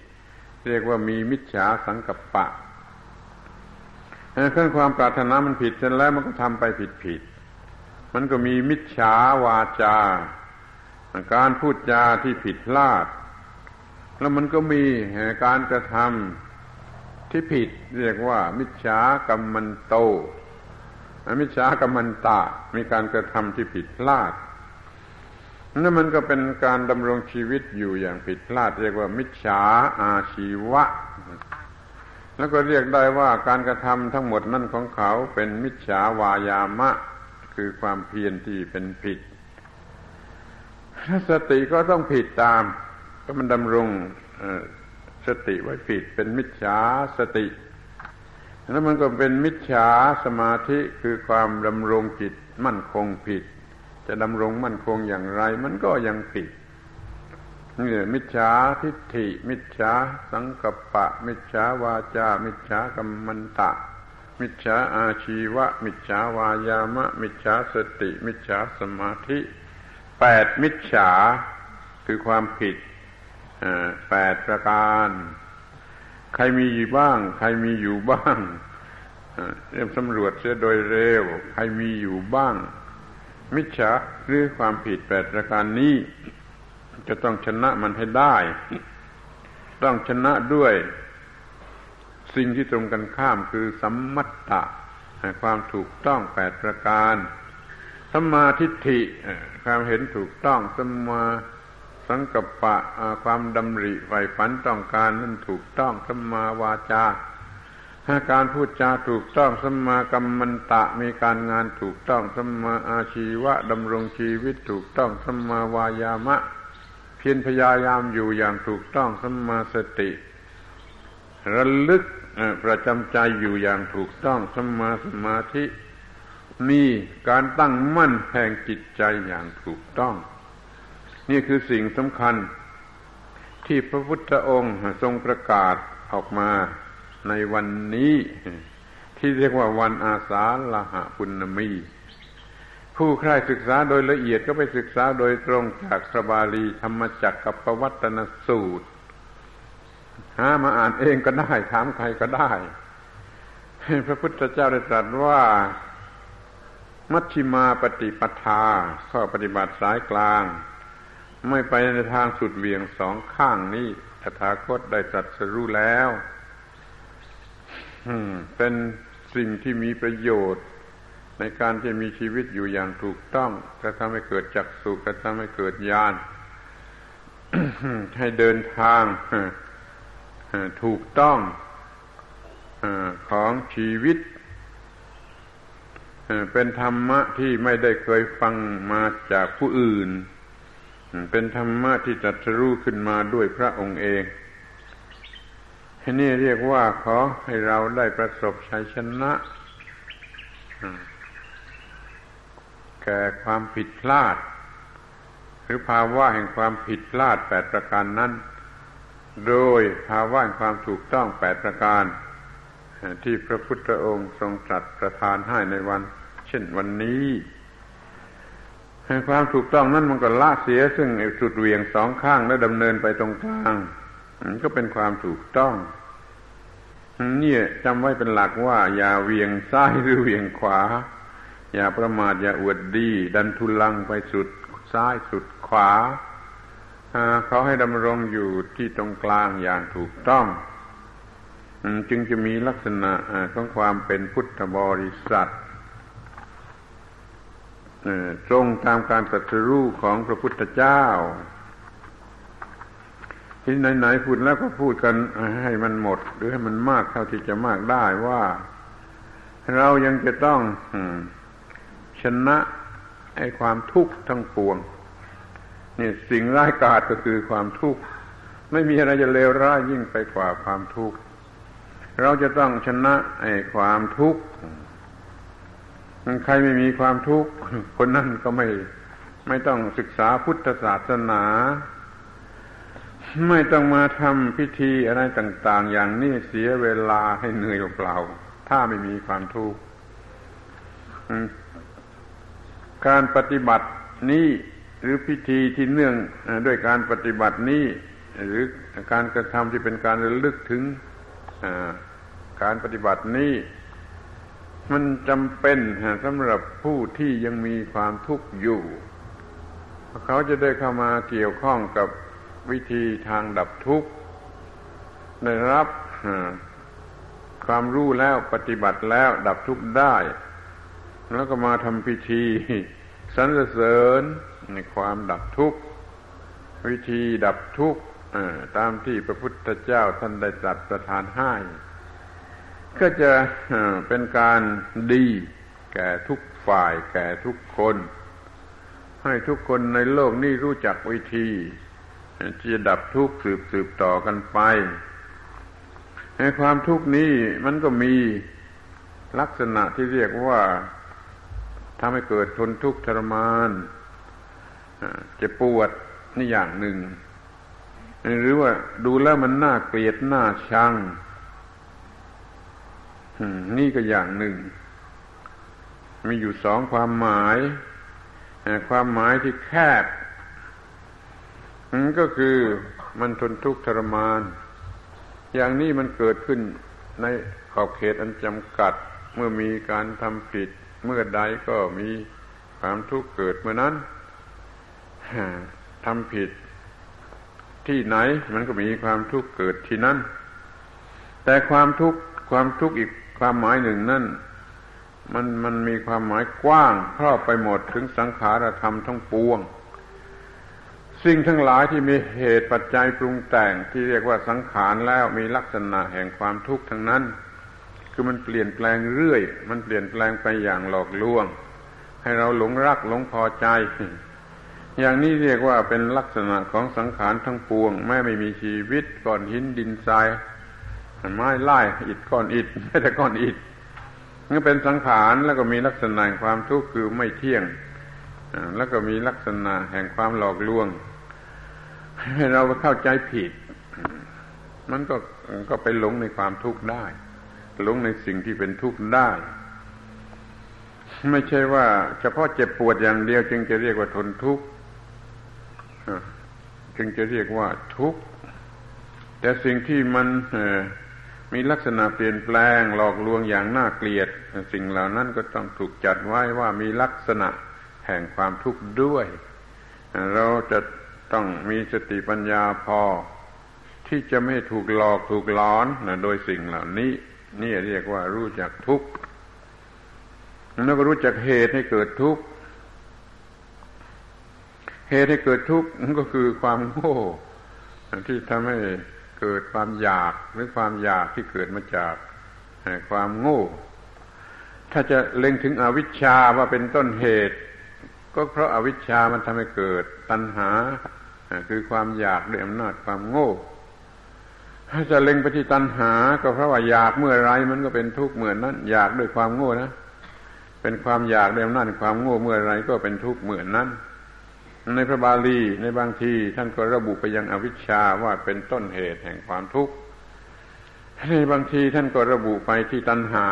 เรียกว่ามีมิจฉาสังกัปปะขั้นความปรารถนามันผิดเสร็จแล้วมันก็ทำไปผิดผิด มันก็มีมิจฉาวาจา การพูดจาที่ผิดพลาด แล้วมันก็มีการกระทำ ที่ผิดเรียกว่า มิจฉากรรมันโตมิจฉากรรมันตะมีการกระทำที่ผิดพลาดนั่นมันก็เป็นการดำรงชีวิตอยู่อย่างผิดพลาด เรียกว่ามิจฉาอาชีวะ แล้วก็เรียกได้ว่าการกระทำทั้งหมดนั่นของเขาเป็นมิจฉาวายามะ คือความเพียรที่เป็นผิดสติก็ต้องผิดตาม ก็มันดำรง สติไว้ผิดเป็นมิจฉาสติ แล้วมันก็เป็นมิจฉาสมาธิคือความดำรงจิตมั่นคงผิด จะดำรงมั่นคงอย่างไร มันก็ยังผิดนี่มิจฉาทิฏฐิ มิจฉาสังกัปปะ มิจฉาวาจา มิจฉากรรมันตะ มิจฉาอาชีวะ มิจฉาวายามะ มิจฉาสติ มิจฉาสมาธิแปดมิจฉาคือความผิด แปดประการ ใครมีอยู่บ้าง ใครมีอยู่บ้างเริ่มสำรวจเสียโดยเร็ว ใครมีอยู่บ้าง มิจฉาหรือความผิดแปดประการนี้ จะต้องชนะมันให้ได้ ต้องชนะด้วย สิ่งที่ตรงกันข้ามคือสัมมัตตะความถูกต้องแปดประการสัมมาทิฏฐิความเห็นถูกต้องสัมมา สังกัปปะความดำริใฝ่ฝันต้องการนั่นถูกต้องสัมมาวาจาถ้าการพูดจาถูกต้องสัมมากรรมันตะมีการงานถูกต้องสัมมาอาชีวะดำรงชีวิตถูกต้องสัมมาวายามะ เพียรพยายามอยู่อย่างถูกต้องสัมมาสติ ระลึกประจำใจอยู่อย่างถูกต้องสัมมาสมาธิมีการตั้งมั่นแห่งจิตใจอย่างถูกต้อง นี่คือสิ่งสำคัญที่พระพุทธองค์ทรงประกาศออกมาในวันนี้ ที่เรียกว่าวันอาสาฬหะปุณมี ผู้ใคร่ศึกษาโดยละเอียดก็ไปศึกษาโดยตรงจากพระบาลีธรรมจักรกับปวัตนสูตร หามาอ่านเองก็ได้ถามใครก็ได้พระพุทธเจ้าได้ตรัสว่ามัชชิมาปฏิปทา ข้อปฏิบัติสายกลาง ไม่ไปในทางสุดเวียงสองข้างนี้ตถาคตได้ตรัสรู้แล้วเป็นสิ่งที่มีประโยชน์ ในการที่มีชีวิตอยู่อย่างถูกต้องกระทำให้เกิดจักสุกระทำให้เกิดญาณให้เดินทางถูกต้องของชีวิตเป็นธรรมะที่ไม่ได้เคยฟังมาจากผู้อื่น เป็นธรรมะที่จัดรู้ขึ้นมาด้วยพระองค์เองนี่เรียกว่าขอให้เราได้ประสบชัยชนะแก่ความผิดพลาด หรือภาวะแห่งความผิดพลาดแปดประการนั้น โดยภาวะแห่งความถูกต้องแปดประการ ที่พระพุทธองค์ทรงตรัสประทานให้ในวัน เช่นวันนี้ ความถูกต้องนั้นมันก็ละเสีย ซึ่งสุดเวียงสองข้างแล้วดำเนินไปตรงกลางมันก็เป็นความถูกต้องนี่จำไว้เป็นหลักว่า อย่าเวียงซ้ายหรือเวียงขวา อย่าประมาทอย่าอวดดี ดันทุลังไปสุดซ้ายสุดขวาเขาให้ดำรงอยู่ที่ตรงกลางอย่างถูกต้องจึงจะมีลักษณะของความเป็นพุทธบริษัท ตรงตามการตรัสรู้ของพระพุทธเจ้า ที่ไหนๆพูดแล้วก็พูดกันให้มันหมด หรือให้มันมากเท่าที่จะมากได้ว่า เรายังจะต้องชนะไอ้ความทุกข์ทั้งปวงนี่สิ่งร้ายกาจก็คือความทุกข์ไม่มีอะไรจะเลวร้ายยิ่งไปกว่าความทุกข์เราจะต้องชนะไอ้ความทุกข์ ใครไม่มีความทุกข์คนนั้นก็ไม่ ไม่ต้องศึกษาพุทธศาสนา ไม่ต้องมาทำพิธีอะไรต่าง ๆ อย่างนี้เสียเวลาให้เหนื่อยเปล่า ถ้าไม่มีความทุกข์การปฏิบัตินี้หรือพิธีที่เนื่องด้วยการปฏิบัตินี้หรือการกระทำที่เป็นการระลึกถึงการปฏิบัตินี้ มันจำเป็นสำหรับผู้ที่ยังมีความทุกข์อยู่ เขาจะได้เข้ามาเกี่ยวข้องกับวิธีทางดับทุกข์ได้รับความรู้แล้วปฏิบัติแล้วดับทุกข์ได้ แล้วก็มาทำพิธีสรรเสริญในความดับทุกข์วิธีดับทุกข์ตามที่พระพุทธเจ้าท่านได้ตรัสประทานให้ ก็จะเป็นการดีแก่ทุกฝ่ายแก่ทุกคน ให้ทุกคนในโลกนี้รู้จักวิธีที่จะดับทุกข์สืบสืบต่อกันไปในความทุกข์นี้มันก็มีลักษณะที่เรียกว่าทำให้เกิดทนทุกข์ทรมานจ็บปวดนี่อย่างหนึ่ง หรือว่าดูแล้วมันน่าเกลียดน่าชัง นี่ก็อย่างหนึ่ง มีอยู่สองความหมายความหมายที่แคบก็คือมันทนทุกข์ทรมาน อย่างนี้มันเกิดขึ้นในขอบเขตอันจำกัด เมื่อมีการทำผิด เมื่อใดก็มีความทุกข์เกิดเมื่อนั้นทำผิดที่ไหนมันก็มีความทุกข์เกิดที่นั่นแต่ความทุกข์ความทุกข์อีก ความหมายหนึ่งนั่นมันมันมีความหมายกว้างครอบไปหมดถึงสังขารธรรมทั้งปวง สิ่งทั้งหลายที่มีเหตุปัจจัยปรุงแต่งที่เรียกว่าสังขารแล้วมีลักษณะแห่งความทุกข์ทั้งนั้น คือมันเปลี่ยนแปลงเรื่อย มันเปลี่ยนแปลงไปอย่างหลอกลวง ให้เราหลงรักหลงพอใจ อย่างนี้เรียกว่าเป็นลักษณะของสังขารทั้งปวง แม้ไม่มีชีวิตก้อนหินดินทราย ไม้ไล่อิดก้อนอิดไม่แต่ก้อนอิดมันเป็นสังขารแล้วก็มีลักษณะความทุกข์คือไม่เที่ยง แล้วก็มีลักษณะแห่งความหลอกลวง ให้เราเข้าใจผิด มันก็ก็ไปหลงในความทุกข์ได้ หลงในสิ่งที่เป็นทุกข์ได้ ไม่ใช่ว่า เฉพาะเจ็บปวดอย่างเดียว จึงจะเรียกว่าทนทุกข์จึงจะเรียกว่าทุกข์แต่สิ่งที่มัน มีลักษณะเปลี่ยนแปลงหลอกลวงอย่างน่าเกลียด สิ่งเหล่านั้นก็ต้องถูกจัดไว้ว่ามีลักษณะแห่งความทุกข์ด้วย เราจะต้องมีสติปัญญาพอ ที่จะไม่ถูกหลอกถูกล้อนนะโดยสิ่งเหล่านี้ นี่เรียกว่ารู้จักทุกข์แล้วก็รู้จักเหตุให้เกิดทุกข์เหตุให้เกิดทุกข์ก็คือความโง่ที่ทำให้ เกิดความอยากหรือความอยากที่เกิดมาจากความโง่ ถ้าจะเล็งถึงอวิชชาว่าเป็นต้นเหตุ ก็เพราะอาวิชชามันทำให้เกิดตัณหา คือความอยากด้วยอำนาจความโง่ ถ้าจะเล็งไปที่ตัณหา ก็เพราะว่าอยากเมื่อไรมันก็เป็นทุกข์เหมือนนั้น อยากด้วยความโง่นะ เป็นความอยากด้วยอำนาจความโง่เมื่อไรก็เป็นทุกข์เหมือนนั้น ในพระบาลีในบางทีท่านก็ระบุไปยังอวิชชาว่าเป็นต้นเหตุแห่งความทุกข์ในบางทีท่านก็ระบุไปที่ตัณหา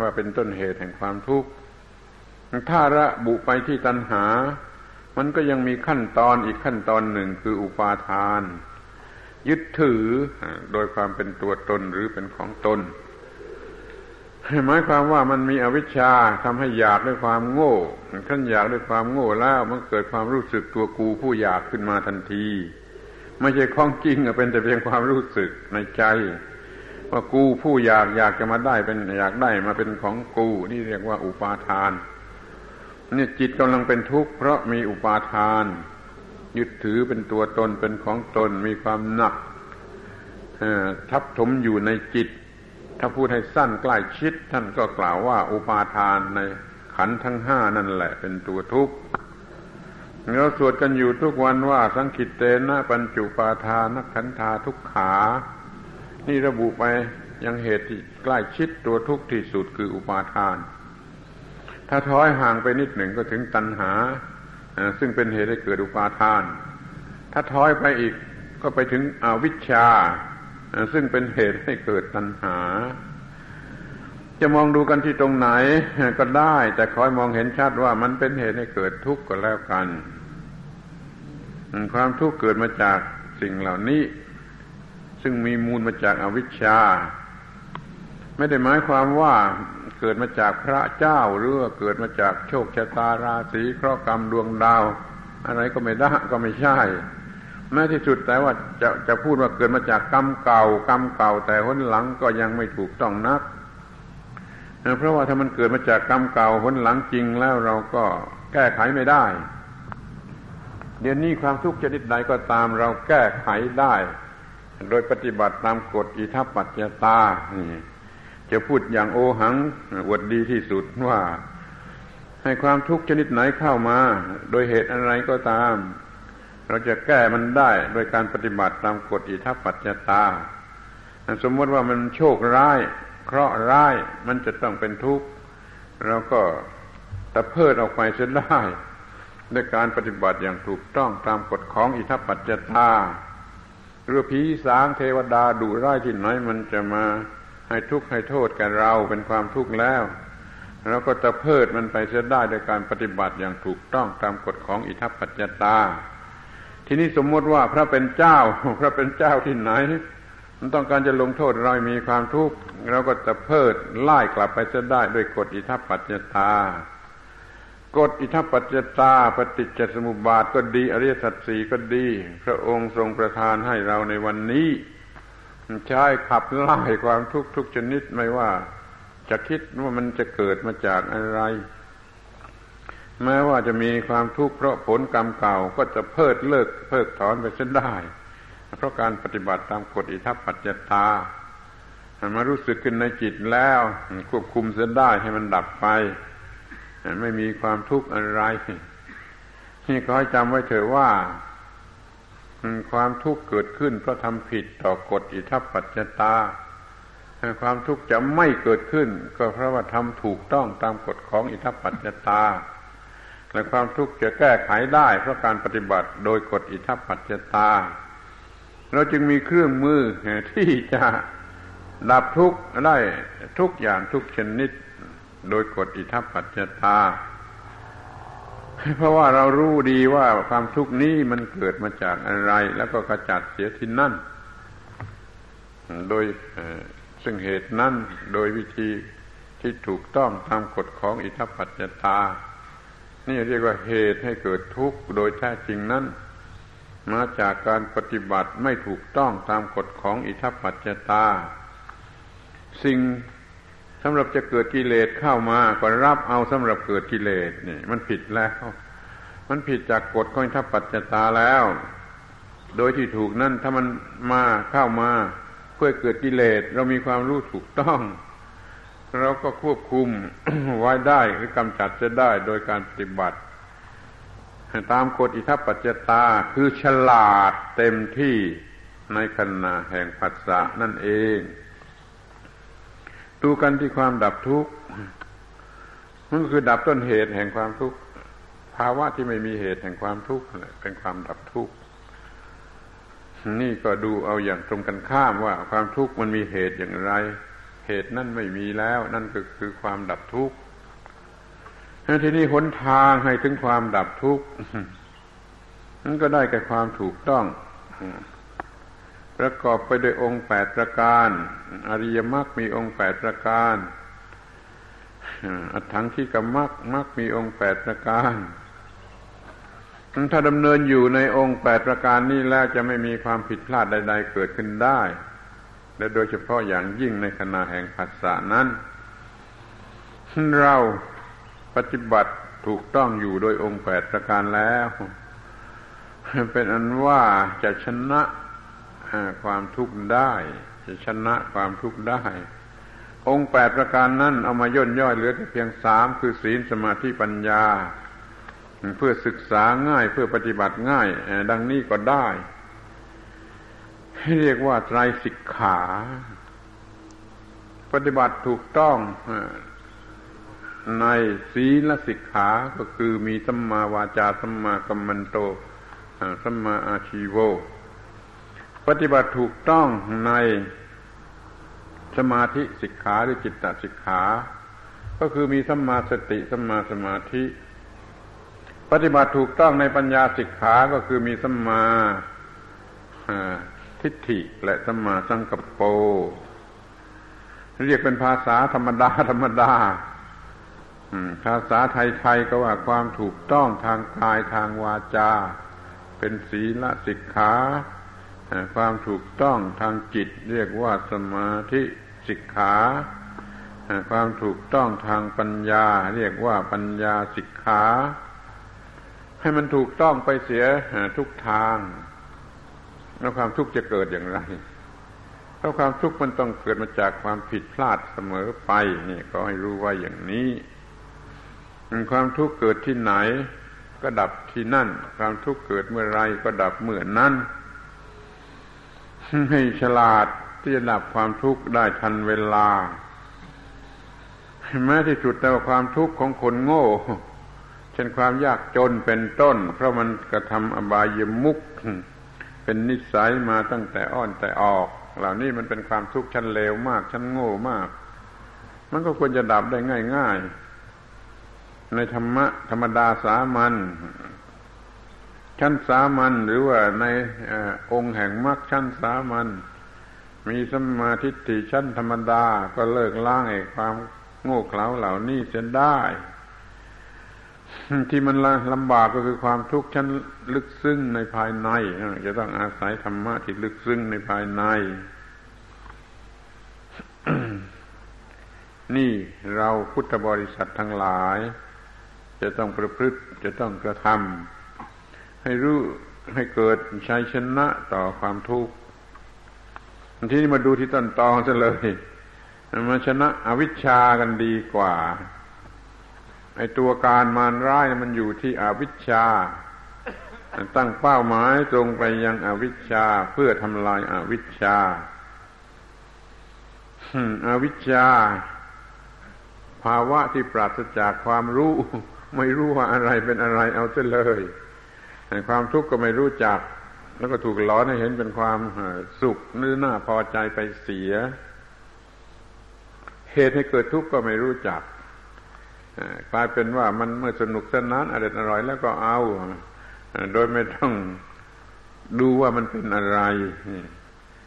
ว่าเป็นต้นเหตุแห่งความทุกข์ถ้าระบุไปที่ตัณหา มันก็ยังมีขั้นตอนอีกขั้นตอนหนึ่งคืออุปาทาน ยึดถือโดยความเป็นตัวตนหรือเป็นของตน หมายความว่ามันมีอวิชชาทำให้อยากด้วยความโง่ขั้นอยากด้วยความโง่แล้วมันเกิดความรู้สึกตัวกูผู้อยากขึ้นมาทันที ไม่ใช่ของจริงเป็นแต่เพียงความรู้สึกในใจ ว่ากูผู้อยากอยากจะมาได้เป็นอยากได้มาเป็นของกูนี่เรียกว่าอุปาทานนี่จิตกำลังเป็นทุกข์เพราะมีอุปาทาน ยึดถือเป็นตัวตนเป็นของตนมีความหนักทับถมอยู่ในจิต ถ้าพูดให้สั้นใกล้ชิด ท่านก็กล่าวว่าอุปาทานในขันทั้งห้านั่นแหละเป็นตัวทุกข์เราสวดกันอยู่ทุกวันว่าสังคิตเตนะปัญจุปาทานักขันธาทุกขา นี่ระบุไปยังเหตุที่ใกล้ชิดตัวทุกข์ที่สุดคืออุปาทาน ถ้าถอยห่างไปนิดหนึ่งก็ถึงตัณหา ซึ่งเป็นเหตุให้เกิดอุปาทาน ถ้าถอยไปอีกก็ไปถึงอวิชชา ซึ่งเป็นเหตุให้เกิดตัณหา จะมองดูกันที่ตรงไหนก็ได้ แต่คอยมองเห็นชัดว่ามันเป็นเหตุให้เกิดทุกข์ก็แล้วกัน ความทุกข์เกิดมาจากสิ่งเหล่านี้ ซึ่งมีมูลมาจากอาวิชชา ไม่ได้หมายความว่าเกิดมาจากพระเจ้าหรือเกิดมาจากโชคชะตาราศีเคราะห์กรรมดวงดาว อะไรก็ไม่ได้ก็ไม่ใช่ แม้ที่สุดแต่ว่าจะจะพูดว่าเกิดมาจากกรรมเก่ากรรมเก่า แต่หนหลังก็ยังไม่ถูกต้องนัก เพราะว่าถ้ามันเกิดมาจากกรรมเก่าหนหลังจริงแล้วเราก็แก้ไขไม่ได้ เดี๋ยวนี้ความทุกข์ชนิดใดก็ตามเราแก้ไขได้ โดยปฏิบัติตามกฎอิทัปปัจจตาจะพูดอย่างโอหังอวดดีที่สุดว่า ให้ความทุกข์ชนิดไหนเข้ามา โดยเหตุอะไรก็ตาม เราจะแก้มันได้โดยการปฏิบัติตามกฎอิทัปปัจจตา สมมติว่ามันโชคร้าย เคราะห์ร้ายมันจะต้องเป็นทุกข์เราก็ตะเพิดออกไปเสียได้ด้วยการปฏิบัติอย่างถูกต้องตามกฎของอิทัปปัจจตาหรือผีสางเทวดาดุร้ายที่ไหนมันจะมาให้ทุกข์ให้โทษแก่เราเป็นความทุกข์แล้วเราก็จะเพิดมันไปเสียได้โดยการปฏิบัติอย่างถูกต้องตามกฎของอิทัปปัจจตา ทีนี้สมมติว่าพระเป็นเจ้า พระเป็นเจ้าที่ไหน มันต้องการจะลงโทษเรามีความทุกข์เราก็จะเพิดไล่กลับไปเสียได้ด้วยกฎอิทัปปัจจตากฎอิทัปปัจจตาปฏิจจสมุปบาทก็ดี อริยสัจสี่ก็ดี พระองค์ทรงประทานให้เราในวันนี้ใช้ขับไล่ความทุกข์ทุกชนิดไม่ว่าจะคิดว่ามันจะเกิดมาจากอะไร แม้ว่าจะมีความทุกข์เพราะผลกรรมเก่าก็จะเพิดเลิกเพิกถอนไปเส้นได้ เพราะการปฏิบัติตามกฎอิทัปปัจจตามารู้สึกขึ้นในจิตแล้ว ควบคุมเส้นได้ให้มันดับไป ไม่มีความทุกข์อะไร นี่ก็ให้จำไว้เถอะว่าความทุกข์เกิดขึ้นเพราะทำผิดต่อกฎอิทัปปัจจตาความทุกข์จะไม่เกิดขึ้น ก็เพราะว่าทำถูกต้องตามกฎของอิทัปปัจจตา และความทุกข์จะแก้ไขได้เพราะการปฏิบัติโดยกฎอิทัปปัจจตา เราจึงมีเครื่องมือที่จะดับทุกข์ได้ทุกอย่างทุกชนิด โดยกฎอิทัปปัจจตา เพราะว่าเรารู้ดีว่าความทุกข์นี้มันเกิดมาจากอะไร แล้วก็กระจัดเสียที่นั่น โดยซึ่งเหตุนั้นโดยวิธีที่ถูกต้องตามกฎของอิทัปปัจจตา นี่เรียกว่าเหตุให้เกิดทุกข์โดยแท้จริงนั้น มาจากการปฏิบัติไม่ถูกต้องตามกฎของอิทัปปัจจตา สิ่งสำหรับจะเกิดกิเลสเข้ามาก็รับเอาสำหรับเกิดกิเลสนี่ มันผิดแล้ว มันผิดจากกฎของอิทัพปัจจตาแล้ว โดยที่ถูกนั่นถ้ามันมาเข้ามาเพื่อเกิดกิเลสเรามีความรู้ถูกต้อง เราก็ควบคุมไว้ได้หรือกำจัดจะได้โดยการปฏิบัติ ตามกฎอิทัปปัจจตาคือฉลาดเต็มที่ในขณะแห่งปัสสะนั่นเอง ดูกันที่ความดับทุกข์มันก็คือดับต้นเหตุแห่งความทุกข์ภาวะที่ไม่มีเหตุแห่งความทุกข์เป็นความดับทุกข์นี่ก็ดูเอาอย่างตรงกันข้ามว่าความทุกข์มันมีเหตุอย่างไร เหตุนั่นไม่มีแล้ว นั่นก็คือความดับทุกข์ทีนี้หนทางให้ถึงความดับทุกข์นั่นก็ได้แก่ความถูกต้อง ประกอบไปด้วยองค์แปดประการ อริยมรรคมีองค์แปดประการอัตถังที่กมรรคมรรคมีองค์แปดประการถ้าดำเนินอยู่ในองค์แปดประการนี้แล้วจะไม่มีความผิดพลาดใด ๆ เกิดขึ้นได้ และโดยเฉพาะอย่างยิ่งในขณะแห่งภาษานั้น เราปฏิบัติถูกต้องอยู่โดยองค์แปดประการแล้ว เป็นอันว่าจะชนะความทุกข์ได้ จะชนะความทุกข์ได้ องค์แปดประการนั้นเอามาย่นย่อยเหลือแต่เพียงสามคือศีลสมาธิปัญญา เพื่อศึกษาง่ายเพื่อปฏิบัติง่าย ดังนี้ก็ได้ เรียกว่าไตรสิกขา ปฏิบัติถูกต้องในศีลสิกขาก็คือมีสัมมาวาจาสัมมากัมมันโตสัมมาอาชีโว ปฏิบัติถูกต้องในสมาธิสิกขาหรือจิตตสิกขา ก็คือมีสัมมาสติสัมมาสมาธิ ปฏิบัติถูกต้องในปัญญาสิกขา ก็คือมีสัมมา ทิฏฐิและสัมมาสังกัปโป เรียกเป็นภาษาธรรมดา ธรรมดาภาษาไทยๆก็ว่าความถูกต้องทางกายทางวาจา เป็นศีลสิกขาความถูกต้องทางจิต เรียกว่าสมาธิสิกขาความถูกต้องทางปัญญา เรียกว่าปัญญาสิกขา ให้มันถูกต้องไปเสียทุกทาง แล้วความทุกข์จะเกิดอย่างไรเพราะความทุกข์มันต้องเกิดมาจากความผิดพลาดเสมอไปนี่ก็ให้รู้ไว่าอย่างนี้ความทุกข์เกิดที่ไหน ก็ดับที่นั่น ความทุกข์เกิดเมื่อไรก็ดับเมื่อนั้นให้ฉลาดที่จะดับความทุกข์ได้ทันเวลาแม้ที่สุดแต่ว่าความทุกข์ของคนโง่ เช่นความยากจนเป็นต้น เพราะมันกระทำอบายมุก เป็นนิสัยมาตั้งแต่อ้อนแต่ออก เหล่านี้มันเป็นความทุกข์ชั้นเลวมากชั้นโง่มาก มันก็ควรจะดับได้ง่าย ๆ ในธรรมะธรรมดาสามัญชั้นสามัญหรือว่าในอองค์แห่งมรรคชั้นสามัญมีสมาธิฏฐิชั้นธรรมดาก็เลิกล้างไอ้ความโง่เขลาเหล่านี้เสียได้ ที่มันลำบากก็คือความทุกข์ชั้นลึกซึ้งในภายในจะต้องอาศัยธรรมะที่ลึกซึ้งในภายใน นี่เราพุทธบริษัททั้งหลาย จะต้องประพฤติจะต้องกระทำให้รู้ให้เกิดชัยชนะต่อความทุกข์ทีนี้มาดูที่ต้นตอซะเลยมาชนะอวิชชากันดีกว่า ไอ้ตัวการมารร้ายมันอยู่ที่อวิชชา ตั้งเป้าหมายตรงไปยังอวิชชาเพื่อทำลายอาวิชชาอาวิชชา ภาวะที่ปราศจากความรู้ ไม่รู้ว่าอะไรเป็นอะไรเอาเสียเลยความทุกข์ก็ไม่รู้จัก แล้วก็ถูกหล้อให้เห็นเป็นความสุขนื้อหน้าพอใจไปเสีย เหตุให้เกิดทุกข์ก็ไม่รู้จัก กลายเป็นว่ามันเมื่อสนุกสนานอร่อยอร่อยแล้วก็เอา โดยไม่ต้องดูว่ามันเป็นอะไร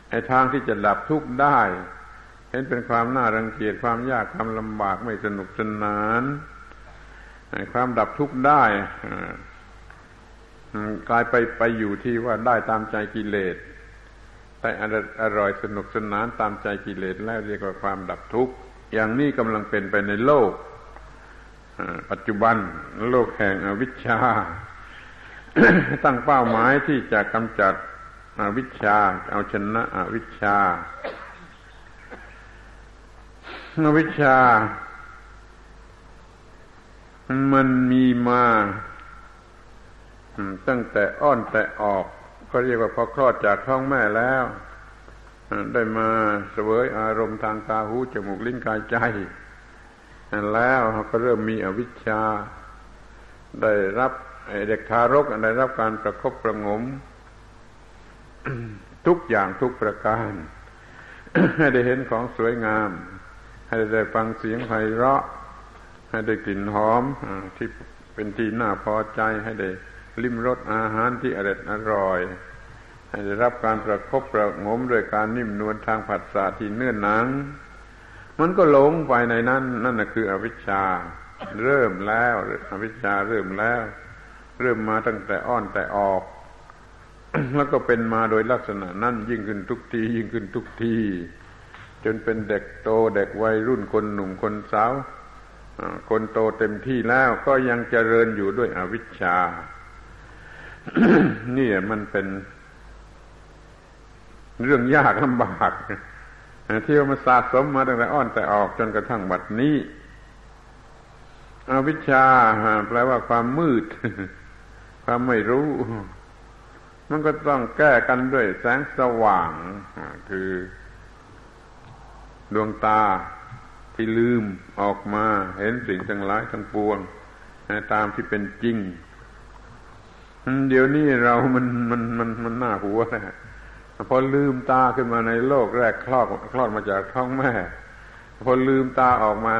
ไอ้ทางที่จะดับทุกข์ได้ เห็นเป็นความน่ารังเกียจความยากความลำบากไม่สนุกสนานความดับทุกข์ได้กลายไปไปอยู่ที่ว่าได้ตามใจกิเลสแต่อร่อยสนุกสนานตามใจกิเลสแล้วเรียกว่าความดับทุกข์อย่างนี้กำลังเป็นไปในโลก ปัจจุบันโลกแห่งอวิชชา ตั้งเป้าหมายที่จะกำจัดอวิชชา เอาชนะอวิชชาอวิชชา มันมีมาตั้งแต่อ้อนแต่ออก ก็เรียกว่าพอคลอดจากท้องแม่แล้ว ได้มาเสวยอารมณ์ทางตาหูจมูกลิ้นกายใจ แล้วก็เริ่มมีอวิชชา ได้รับเด็กทารกได้รับการประคบประงม ทุกอย่างทุกประการ ให้ได้เห็นของสวยงาม ให้ได้ฟังเสียงไพเราะ ให้ได้กลิ่นหอมที่เป็นที่น่าพอใจให้ได้ลิ้มรสอาหารที่อร่อยอร่อยให้ได้รับการประคบประงมโดยการนิ่มนวลทางผัสสะที่เนื้อหนัง มันก็หลงไปในนั้น นั่นคืออวิชชา เริ่มแล้วอวิชชาเริ่มแล้ว เริ่มมาตั้งแต่อ้อนแต่ออก แล้วก็เป็นมาโดยลักษณะนั้นยิ่งขึ้นทุกทียิ่งขึ้นทุกทีจนเป็นเด็กโตเด็กวัยรุ่นคนหนุ่มคนสาวคนโตเต็มที่แล้วก็ยังเจริญอยู่ด้วยอวิชชา นี่มันเป็นเรื่องยากลำบาก ที่มันสะสมมาตั้งแต่อ้อนแต่ออกจนกระทั่งบัดนี้อวิชชาแปลว่าความมืด ความไม่รู้ มันก็ต้องแก้กันด้วยแสงสว่าง คือ ดวงตาที่ลืมออกมาเห็นสิ่งทั้งหลายทั้งปวงตามที่เป็นจริง เดี๋ยวนี้เรามันมันมันมันหน่าหัวนะ พอลืมตาขึ้นมาในโลกแรกคลอดคลอดมาจากท้องแม่ พอลืมตาออกมา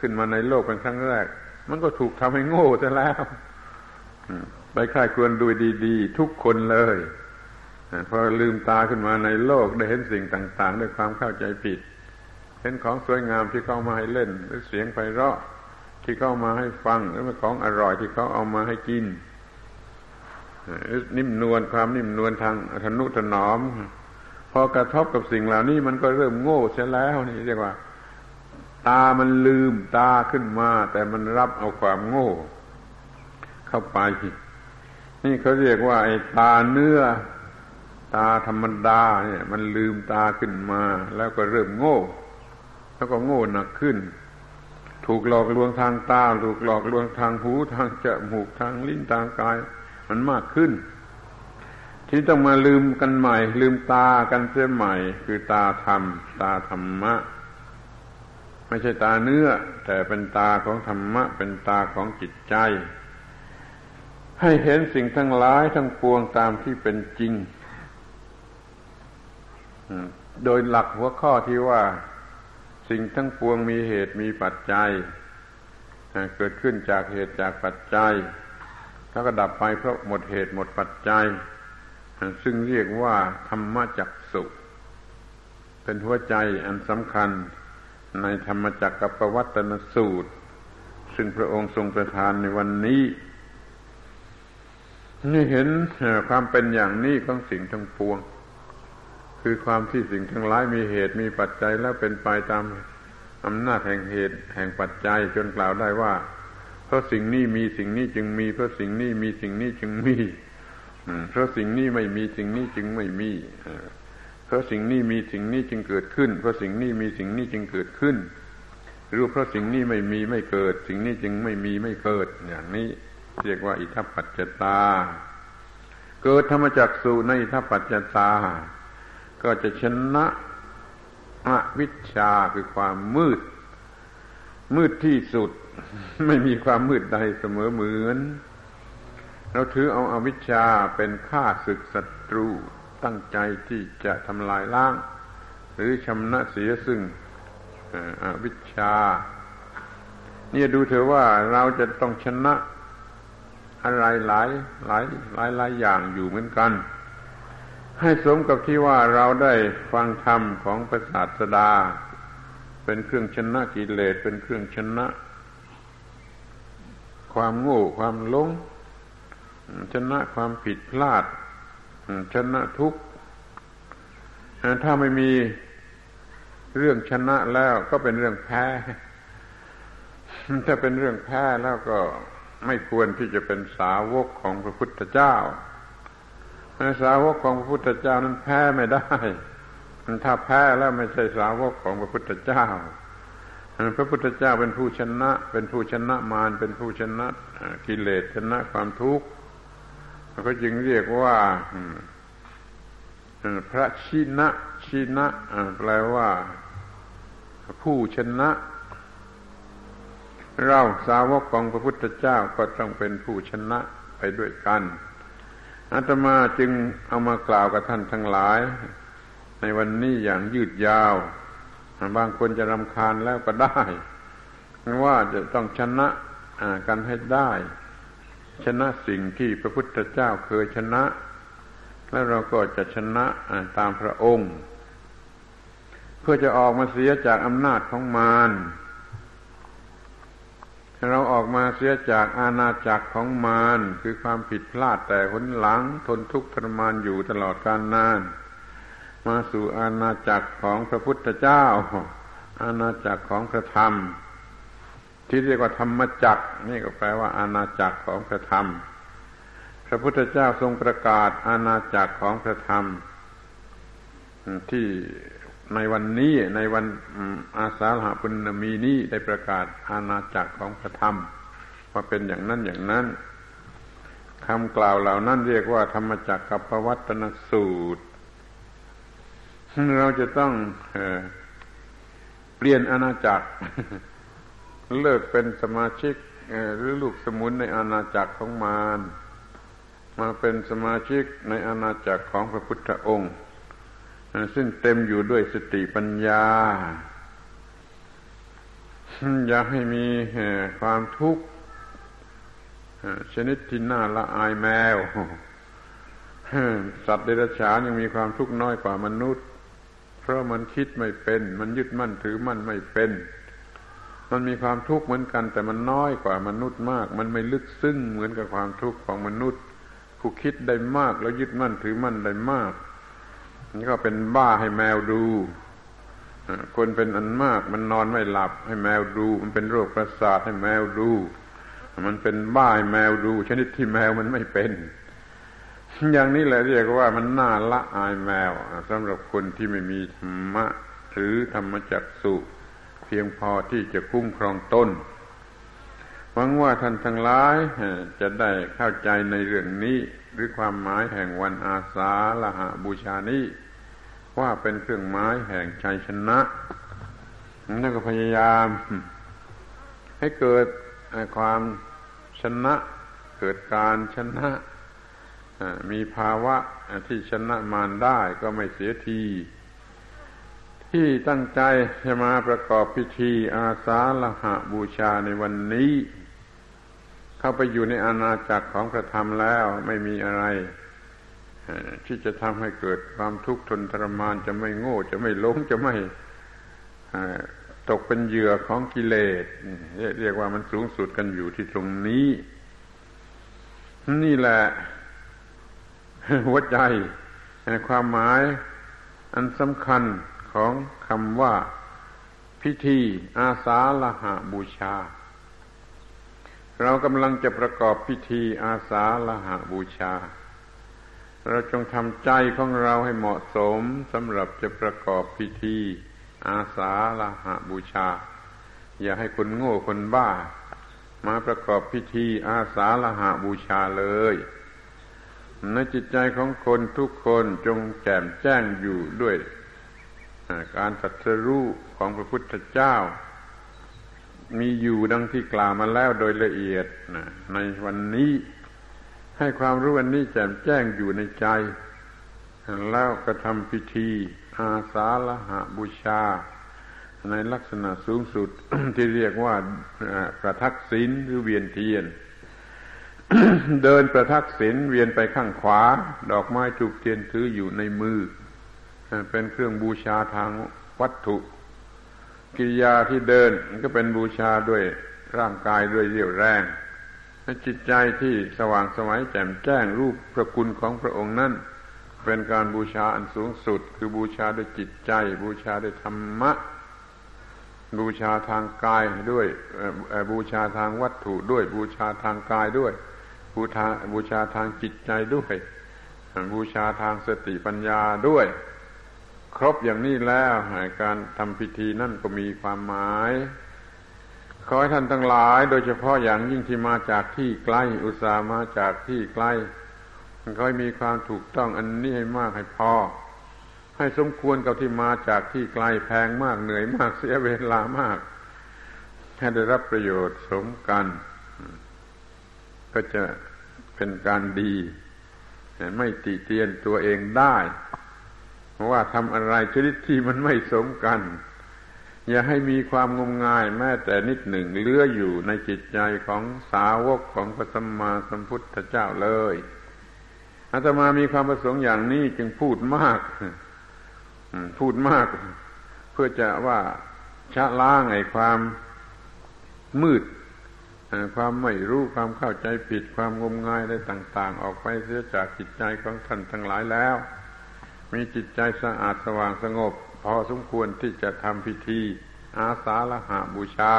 ขึ้นมาในโลกเป็นครั้งแรก มันก็ถูกทำให้โง่ซะแล้วไปค่ายควรดูดีๆ ทุกคนเลยพอลืมตาขึ้นมาในโลกได้เห็นสิ่งต่างๆด้วยความเข้าใจผิด เห็นของสวยงามที่เขามาให้เล่น หรือเสียงไพเราะที่เขามาให้ฟังหรือของอร่อยที่เขาเอามาให้กิน นิ่มนวลความนิ่มนวลทางทนุถนอม พอกระทบกับสิ่งเหล่านี้มันก็เริ่มโง่เสียแล้วนี่เรียกว่า ตามันลืมตาขึ้นมา แต่มันรับเอาความโง่ เข้าไป นี่เขาเรียกว่า ไอ้ตาเนื้อ ตาธรรมดา เนี่ย มันลืมตาขึ้นมา แล้วก็เริ่มโง่ แล้วก็โง่หนักขึ้นถูกหลอกลวงทางตา ถูกหลอกลวงทางหู ทางจมูก ทางลิ้น ทางกาย มันมากขึ้น ที่ต้องมาลืมกันใหม่ ลืมตากันเสียใหม่ คือตาธรรม ตาธรรมะ ไม่ใช่ตาเนื้อ แต่เป็นตาของธรรมะ เป็นตาของจิตใจ ให้เห็นสิ่งทั้งหลายทั้งปวงตามที่เป็นจริงโดยหลักหัวข้อที่ว่าสิ่งทั้งปวงมีเหตุมีปัจจัย เกิดขึ้นจากเหตุจากปัจจัย แล้วก็ดับไปเพราะหมดเหตุหมดปัจจัย ซึ่งเรียกว่าธรรมจักสุเป็นหัวใจอันสำคัญในธรรมจักรกับประวัตนสูตร ซึ่งพระองค์ทรงประทานในวันนี้นี่เห็นความเป็นอย่างนี้ของสิ่งทั้งปวง คือความที่สิ่งทั้งหลายมีเหตุมีปัจจัยแล้วเป็นไปตามอำนาจแห่งเหตุแห่งปัจจัยจนกล่าวได้ว่า เพราะสิ่งนี้มีสิ่งนี้จึงมี เพราะสิ่งนี้มีสิ่งนี้จึงมีเพราะสิ่งนี้ไม่มีสิ่งนี้จึงไม่มีเพราะสิ่งนี้มีสิ่งนี้จึงเกิดขึ้น เพราะสิ่งนี้มีสิ่งนี้จึงเกิดขึ้นรู้เพราะสิ่งนี้ไม่มีไม่เกิด สิ่งนี้จึงไม่มีไม่เกิด อย่างนี้เรียกว่าอิทัปปัจจตา เกิดธรรมจักสุในอิทัปปัจจตา ก็จะชนะอวิชชาคือความมืด มืดที่สุด ไม่มีความมืดใดเสมอเหมือน เราถือเอาอาวิชชาเป็นข้าศึกศัตรูตั้งใจที่จะทำลายล้าง หรือชำนะเสียซึ่งอวิชชา เนี่ยดูเถอะว่าเราจะต้องชนะอะไรหลายหลายหลายหลายอย่างอยู่เหมือนกัน ให้สมกับที่ว่าเราได้ฟังธรรมของพระศาสดา เป็นเครื่องชนะกิเลสเป็นเครื่องชนะ ความโง่ความหลง ชนะความผิดพลาด ชนะทุกข์ถ้าไม่มีเรื่องชนะแล้วก็เป็นเรื่องแพ้ ถ้าเป็นเรื่องแพ้แล้วก็ไม่ควรที่จะเป็นสาวกของพระพุทธเจ้าสาวกของพระพุทธเจ้านั้นแพ้ไม่ได้ ถ้าแพ้แล้วไม่ใช่สาวกของพระพุทธเจ้า พระพุทธเจ้าเป็นผู้ชนะ เป็นผู้ชนะมารเป็นผู้ชนะกิเลสชนะความทุกข์ก็จึงเรียกว่าพระชินะชินะแปลว่า ผู้ชนะ เราสาวกของพระพุทธเจ้าก็ต้องเป็นผู้ชนะไปด้วยกันอาตมาจึงเอามากล่าวกับท่านทั้งหลาย ในวันนี้อย่างยืดยาว บางคนจะรำคาญแล้วก็ได้ ว่าจะต้องชนะกันให้ได้ ชนะสิ่งที่พระพุทธเจ้าเคยชนะ แล้วเราก็จะชนะตามพระองค์ เพื่อจะออกมาเสียจากอำนาจของมารเราออกมาเสียจากอาณาจักรของมารคือความผิดพลาดแต่หนหลังทนทุกข์ทรมานอยู่ตลอดกาลนาน มาสู่อาณาจักรของพระพุทธเจ้า อาณาจักรของพระธรรม ที่เรียกว่าธรรมจักรนี่ก็แปลว่า อาณาจักรของพระธรรม พระพุทธเจ้าทรงประกาศอาณาจักรของพระธรรม ที่ในวันนี้ในวันอาสาฬหปุณมีนี้ได้ประกาศอาณาจักรของพระธรรมว่าเป็นอย่างนั้นอย่างนั้นคำกล่าวเหล่านั้นเรียกว่า ธรรมจักรกับปวัตนสูตร เราจะต้องเปลี่ยนอาณาจักร เลิกเป็นสมาชิกหรือลูกสมุนในอาณาจักรของมารมาเป็นสมาชิกในอาณาจักรของพระพุทธองค์ซึ่งเต็มอยู่ด้วยสติปัญญา อย่าให้มีความทุกข์ชนิดที่น่าละอายแมว สัตว์เดรัจฉานยังมีความทุกข์น้อยกว่ามนุษย์ ราะมันคิดไม่เป็น มันยึดมั่นถือมั่นไม่เป็น มันมีความทุกข์เหมือนกัน แต่มันน้อยกว่ามนุษย์มาก มันไม่ลึกซึ้งเหมือนกับความทุกข์ของมนุษย์ ผู้คิดได้มากแล้วยึดมั่นถือมั่นได้มากนี่ก็เป็นบ้าให้แมวดูคนเป็นอันมาก มันนอนไม่หลับให้แมวดู มันเป็นโรคประสาทให้แมวดู มันเป็นบ้าให้แมวดู ชนิดที่แมวมันไม่เป็น อย่างนี้แหละเรียกว่ามันน่าละอายแมวสำหรับคนที่ไม่มีธรรมะหรือธรรมจักสุเพียงพอที่จะคุ้มครองตนหวังว่าท่านทั้งหลายจะได้เข้าใจในเรื่องนี้ หรือความหมายแห่งวันอาสาฬหาบูชานี้ว่าเป็นเครื่องหมายแห่งชัยชนะนั่นก็พยายาม ให้เกิดความชนะ เกิดการชนะ มีภาวะที่ชนะมารได้ก็ไม่เสียที ที่ตั้งใจจะมาประกอบพิธีอาสาฬหะบูชาในวันนี้ เข้าไปอยู่ในอาณาจักรของพระธรรมแล้วไม่มีอะไร ที่จะทำให้เกิดความทุกข์ทนทรมานจะไม่โง่จะไม่หลงจะไม่ตกเป็นเหยื่อของกิเลสเรียกว่ามันสูงสุดกันอยู่ที่ตรงนี้ นี่แหละ หัวใจความหมายอันสำคัญของคำว่าพิธีอาสาฬหาบูชา เรากำลังจะประกอบพิธีอาสาฬหาบูชา เราจงทำใจของเราให้เหมาะสมสำหรับจะประกอบพิธีอาสาละหะบูชา อย่าให้คนโง่คนบ้า มาประกอบพิธีอาสาละหะบูชาเลย ในจิตใจของคนทุกคนจงแจ่มแจ้งอยู่ด้วยการตัสรู้ของพระพุทธเจ้า มีอยู่ดังที่กล่าวมาแล้วโดยละเอียดในวันนี้ให้ความรู้อันนี้แจ่มแจ้งอยู่ในใจ แล้วกระทำพิธี อาสาละหะบูชา ในลักษณะสูงสุดที่เรียกว่าประทักษิณหรือเวียนเทียน เดินประทักษิณเวียนไปข้างขวา ดอกไม้ถูกเทียนถืออยู่ในมือ เป็นเครื่องบูชาทางวัตถุ กิริยาที่เดินก็เป็นบูชาด้วยร่างกายด้วยเรี่ยวแรงจิตใจที่สว่างสวัยแจ่มแจ้งรูปพระคุณของพระองค์นั้นเป็นการบูชาอันสูงสุด คือบูชาด้วยจิตใจ บูชาด้วยธรรมะ บูชาทางกายด้วยบูชาทางวัตถุด้วยบูชาทางกายด้วย บูชาบูชาทางจิตใจด้วยบูชาทางสติปัญญาด้วย ครบอย่างนี้แล้วการทำพิธีนั่นก็มีความหมายขอให้ท่านทั้งหลาย โดยเฉพาะอย่างยิ่งที่มาจากที่ใกล้อุตส่าห์มาจากที่ใกล้ขอให้มีความถูกต้องอันนี้ให้มากให้พอ ให้สมควรกับที่มาจากที่ไกลแพงมากเหนื่อยมากเสียเวลามาก ให้ได้รับประโยชน์สมกัน ก็จะเป็นการดี ไม่ติเตียนตัวเองได้ เพราะว่าทำอะไรชนิดที่มันไม่สมกัน อย่าให้มีความงมงายแม้แต่นิดหนึ่งเลื้ออยู่ในจิตใจของสาวกของพระสัมมาสัมพุทธเจ้าเลยอาตมามีความประสงค์อย่างนี้จึงพูดมาก พูดมาก เพื่อจะว่าชะล้างไอ้ความมืด ความไม่รู้ความเข้าใจผิดความงมงายอะไรต่าง ๆ ออกไปเสียจากจิตใจของท่านทั้งหลายแล้ว มีจิตใจสะอาดสว่างสงบ พอสมควรที่จะทำพิธี อาสาละหาบูชา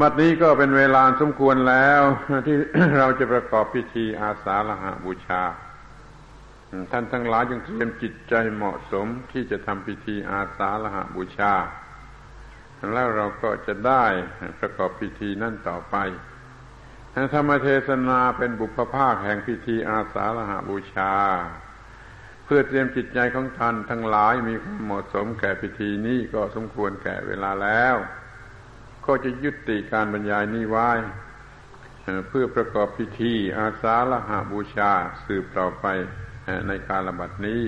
บัดนี้ก็เป็นเวลาสมควรแล้วที่เราจะประกอบพิธีอาสาละหาบูชา ท่านทั้งหลายจึงเตรียมจิตใจเหมาะสมที่จะทำพิธีอาสาละหาบูชา แล้วเราก็จะได้ประกอบพิธีนั่นต่อไปธรรมเทศนาเป็นบุพภาคแห่งพิธีอาสาละหาบูชา เพื่อเตรียมจิตใจของท่านทั้งหลายมีความเหมาะสมแก่พิธีนี้ก็สมควรแก่เวลาแล้ว ก็จะยุติการบรรยายนี้ไว้เพื่อประกอบพิธีอาสาฬหาบูชาสืบต่อไปในการระบัดนี้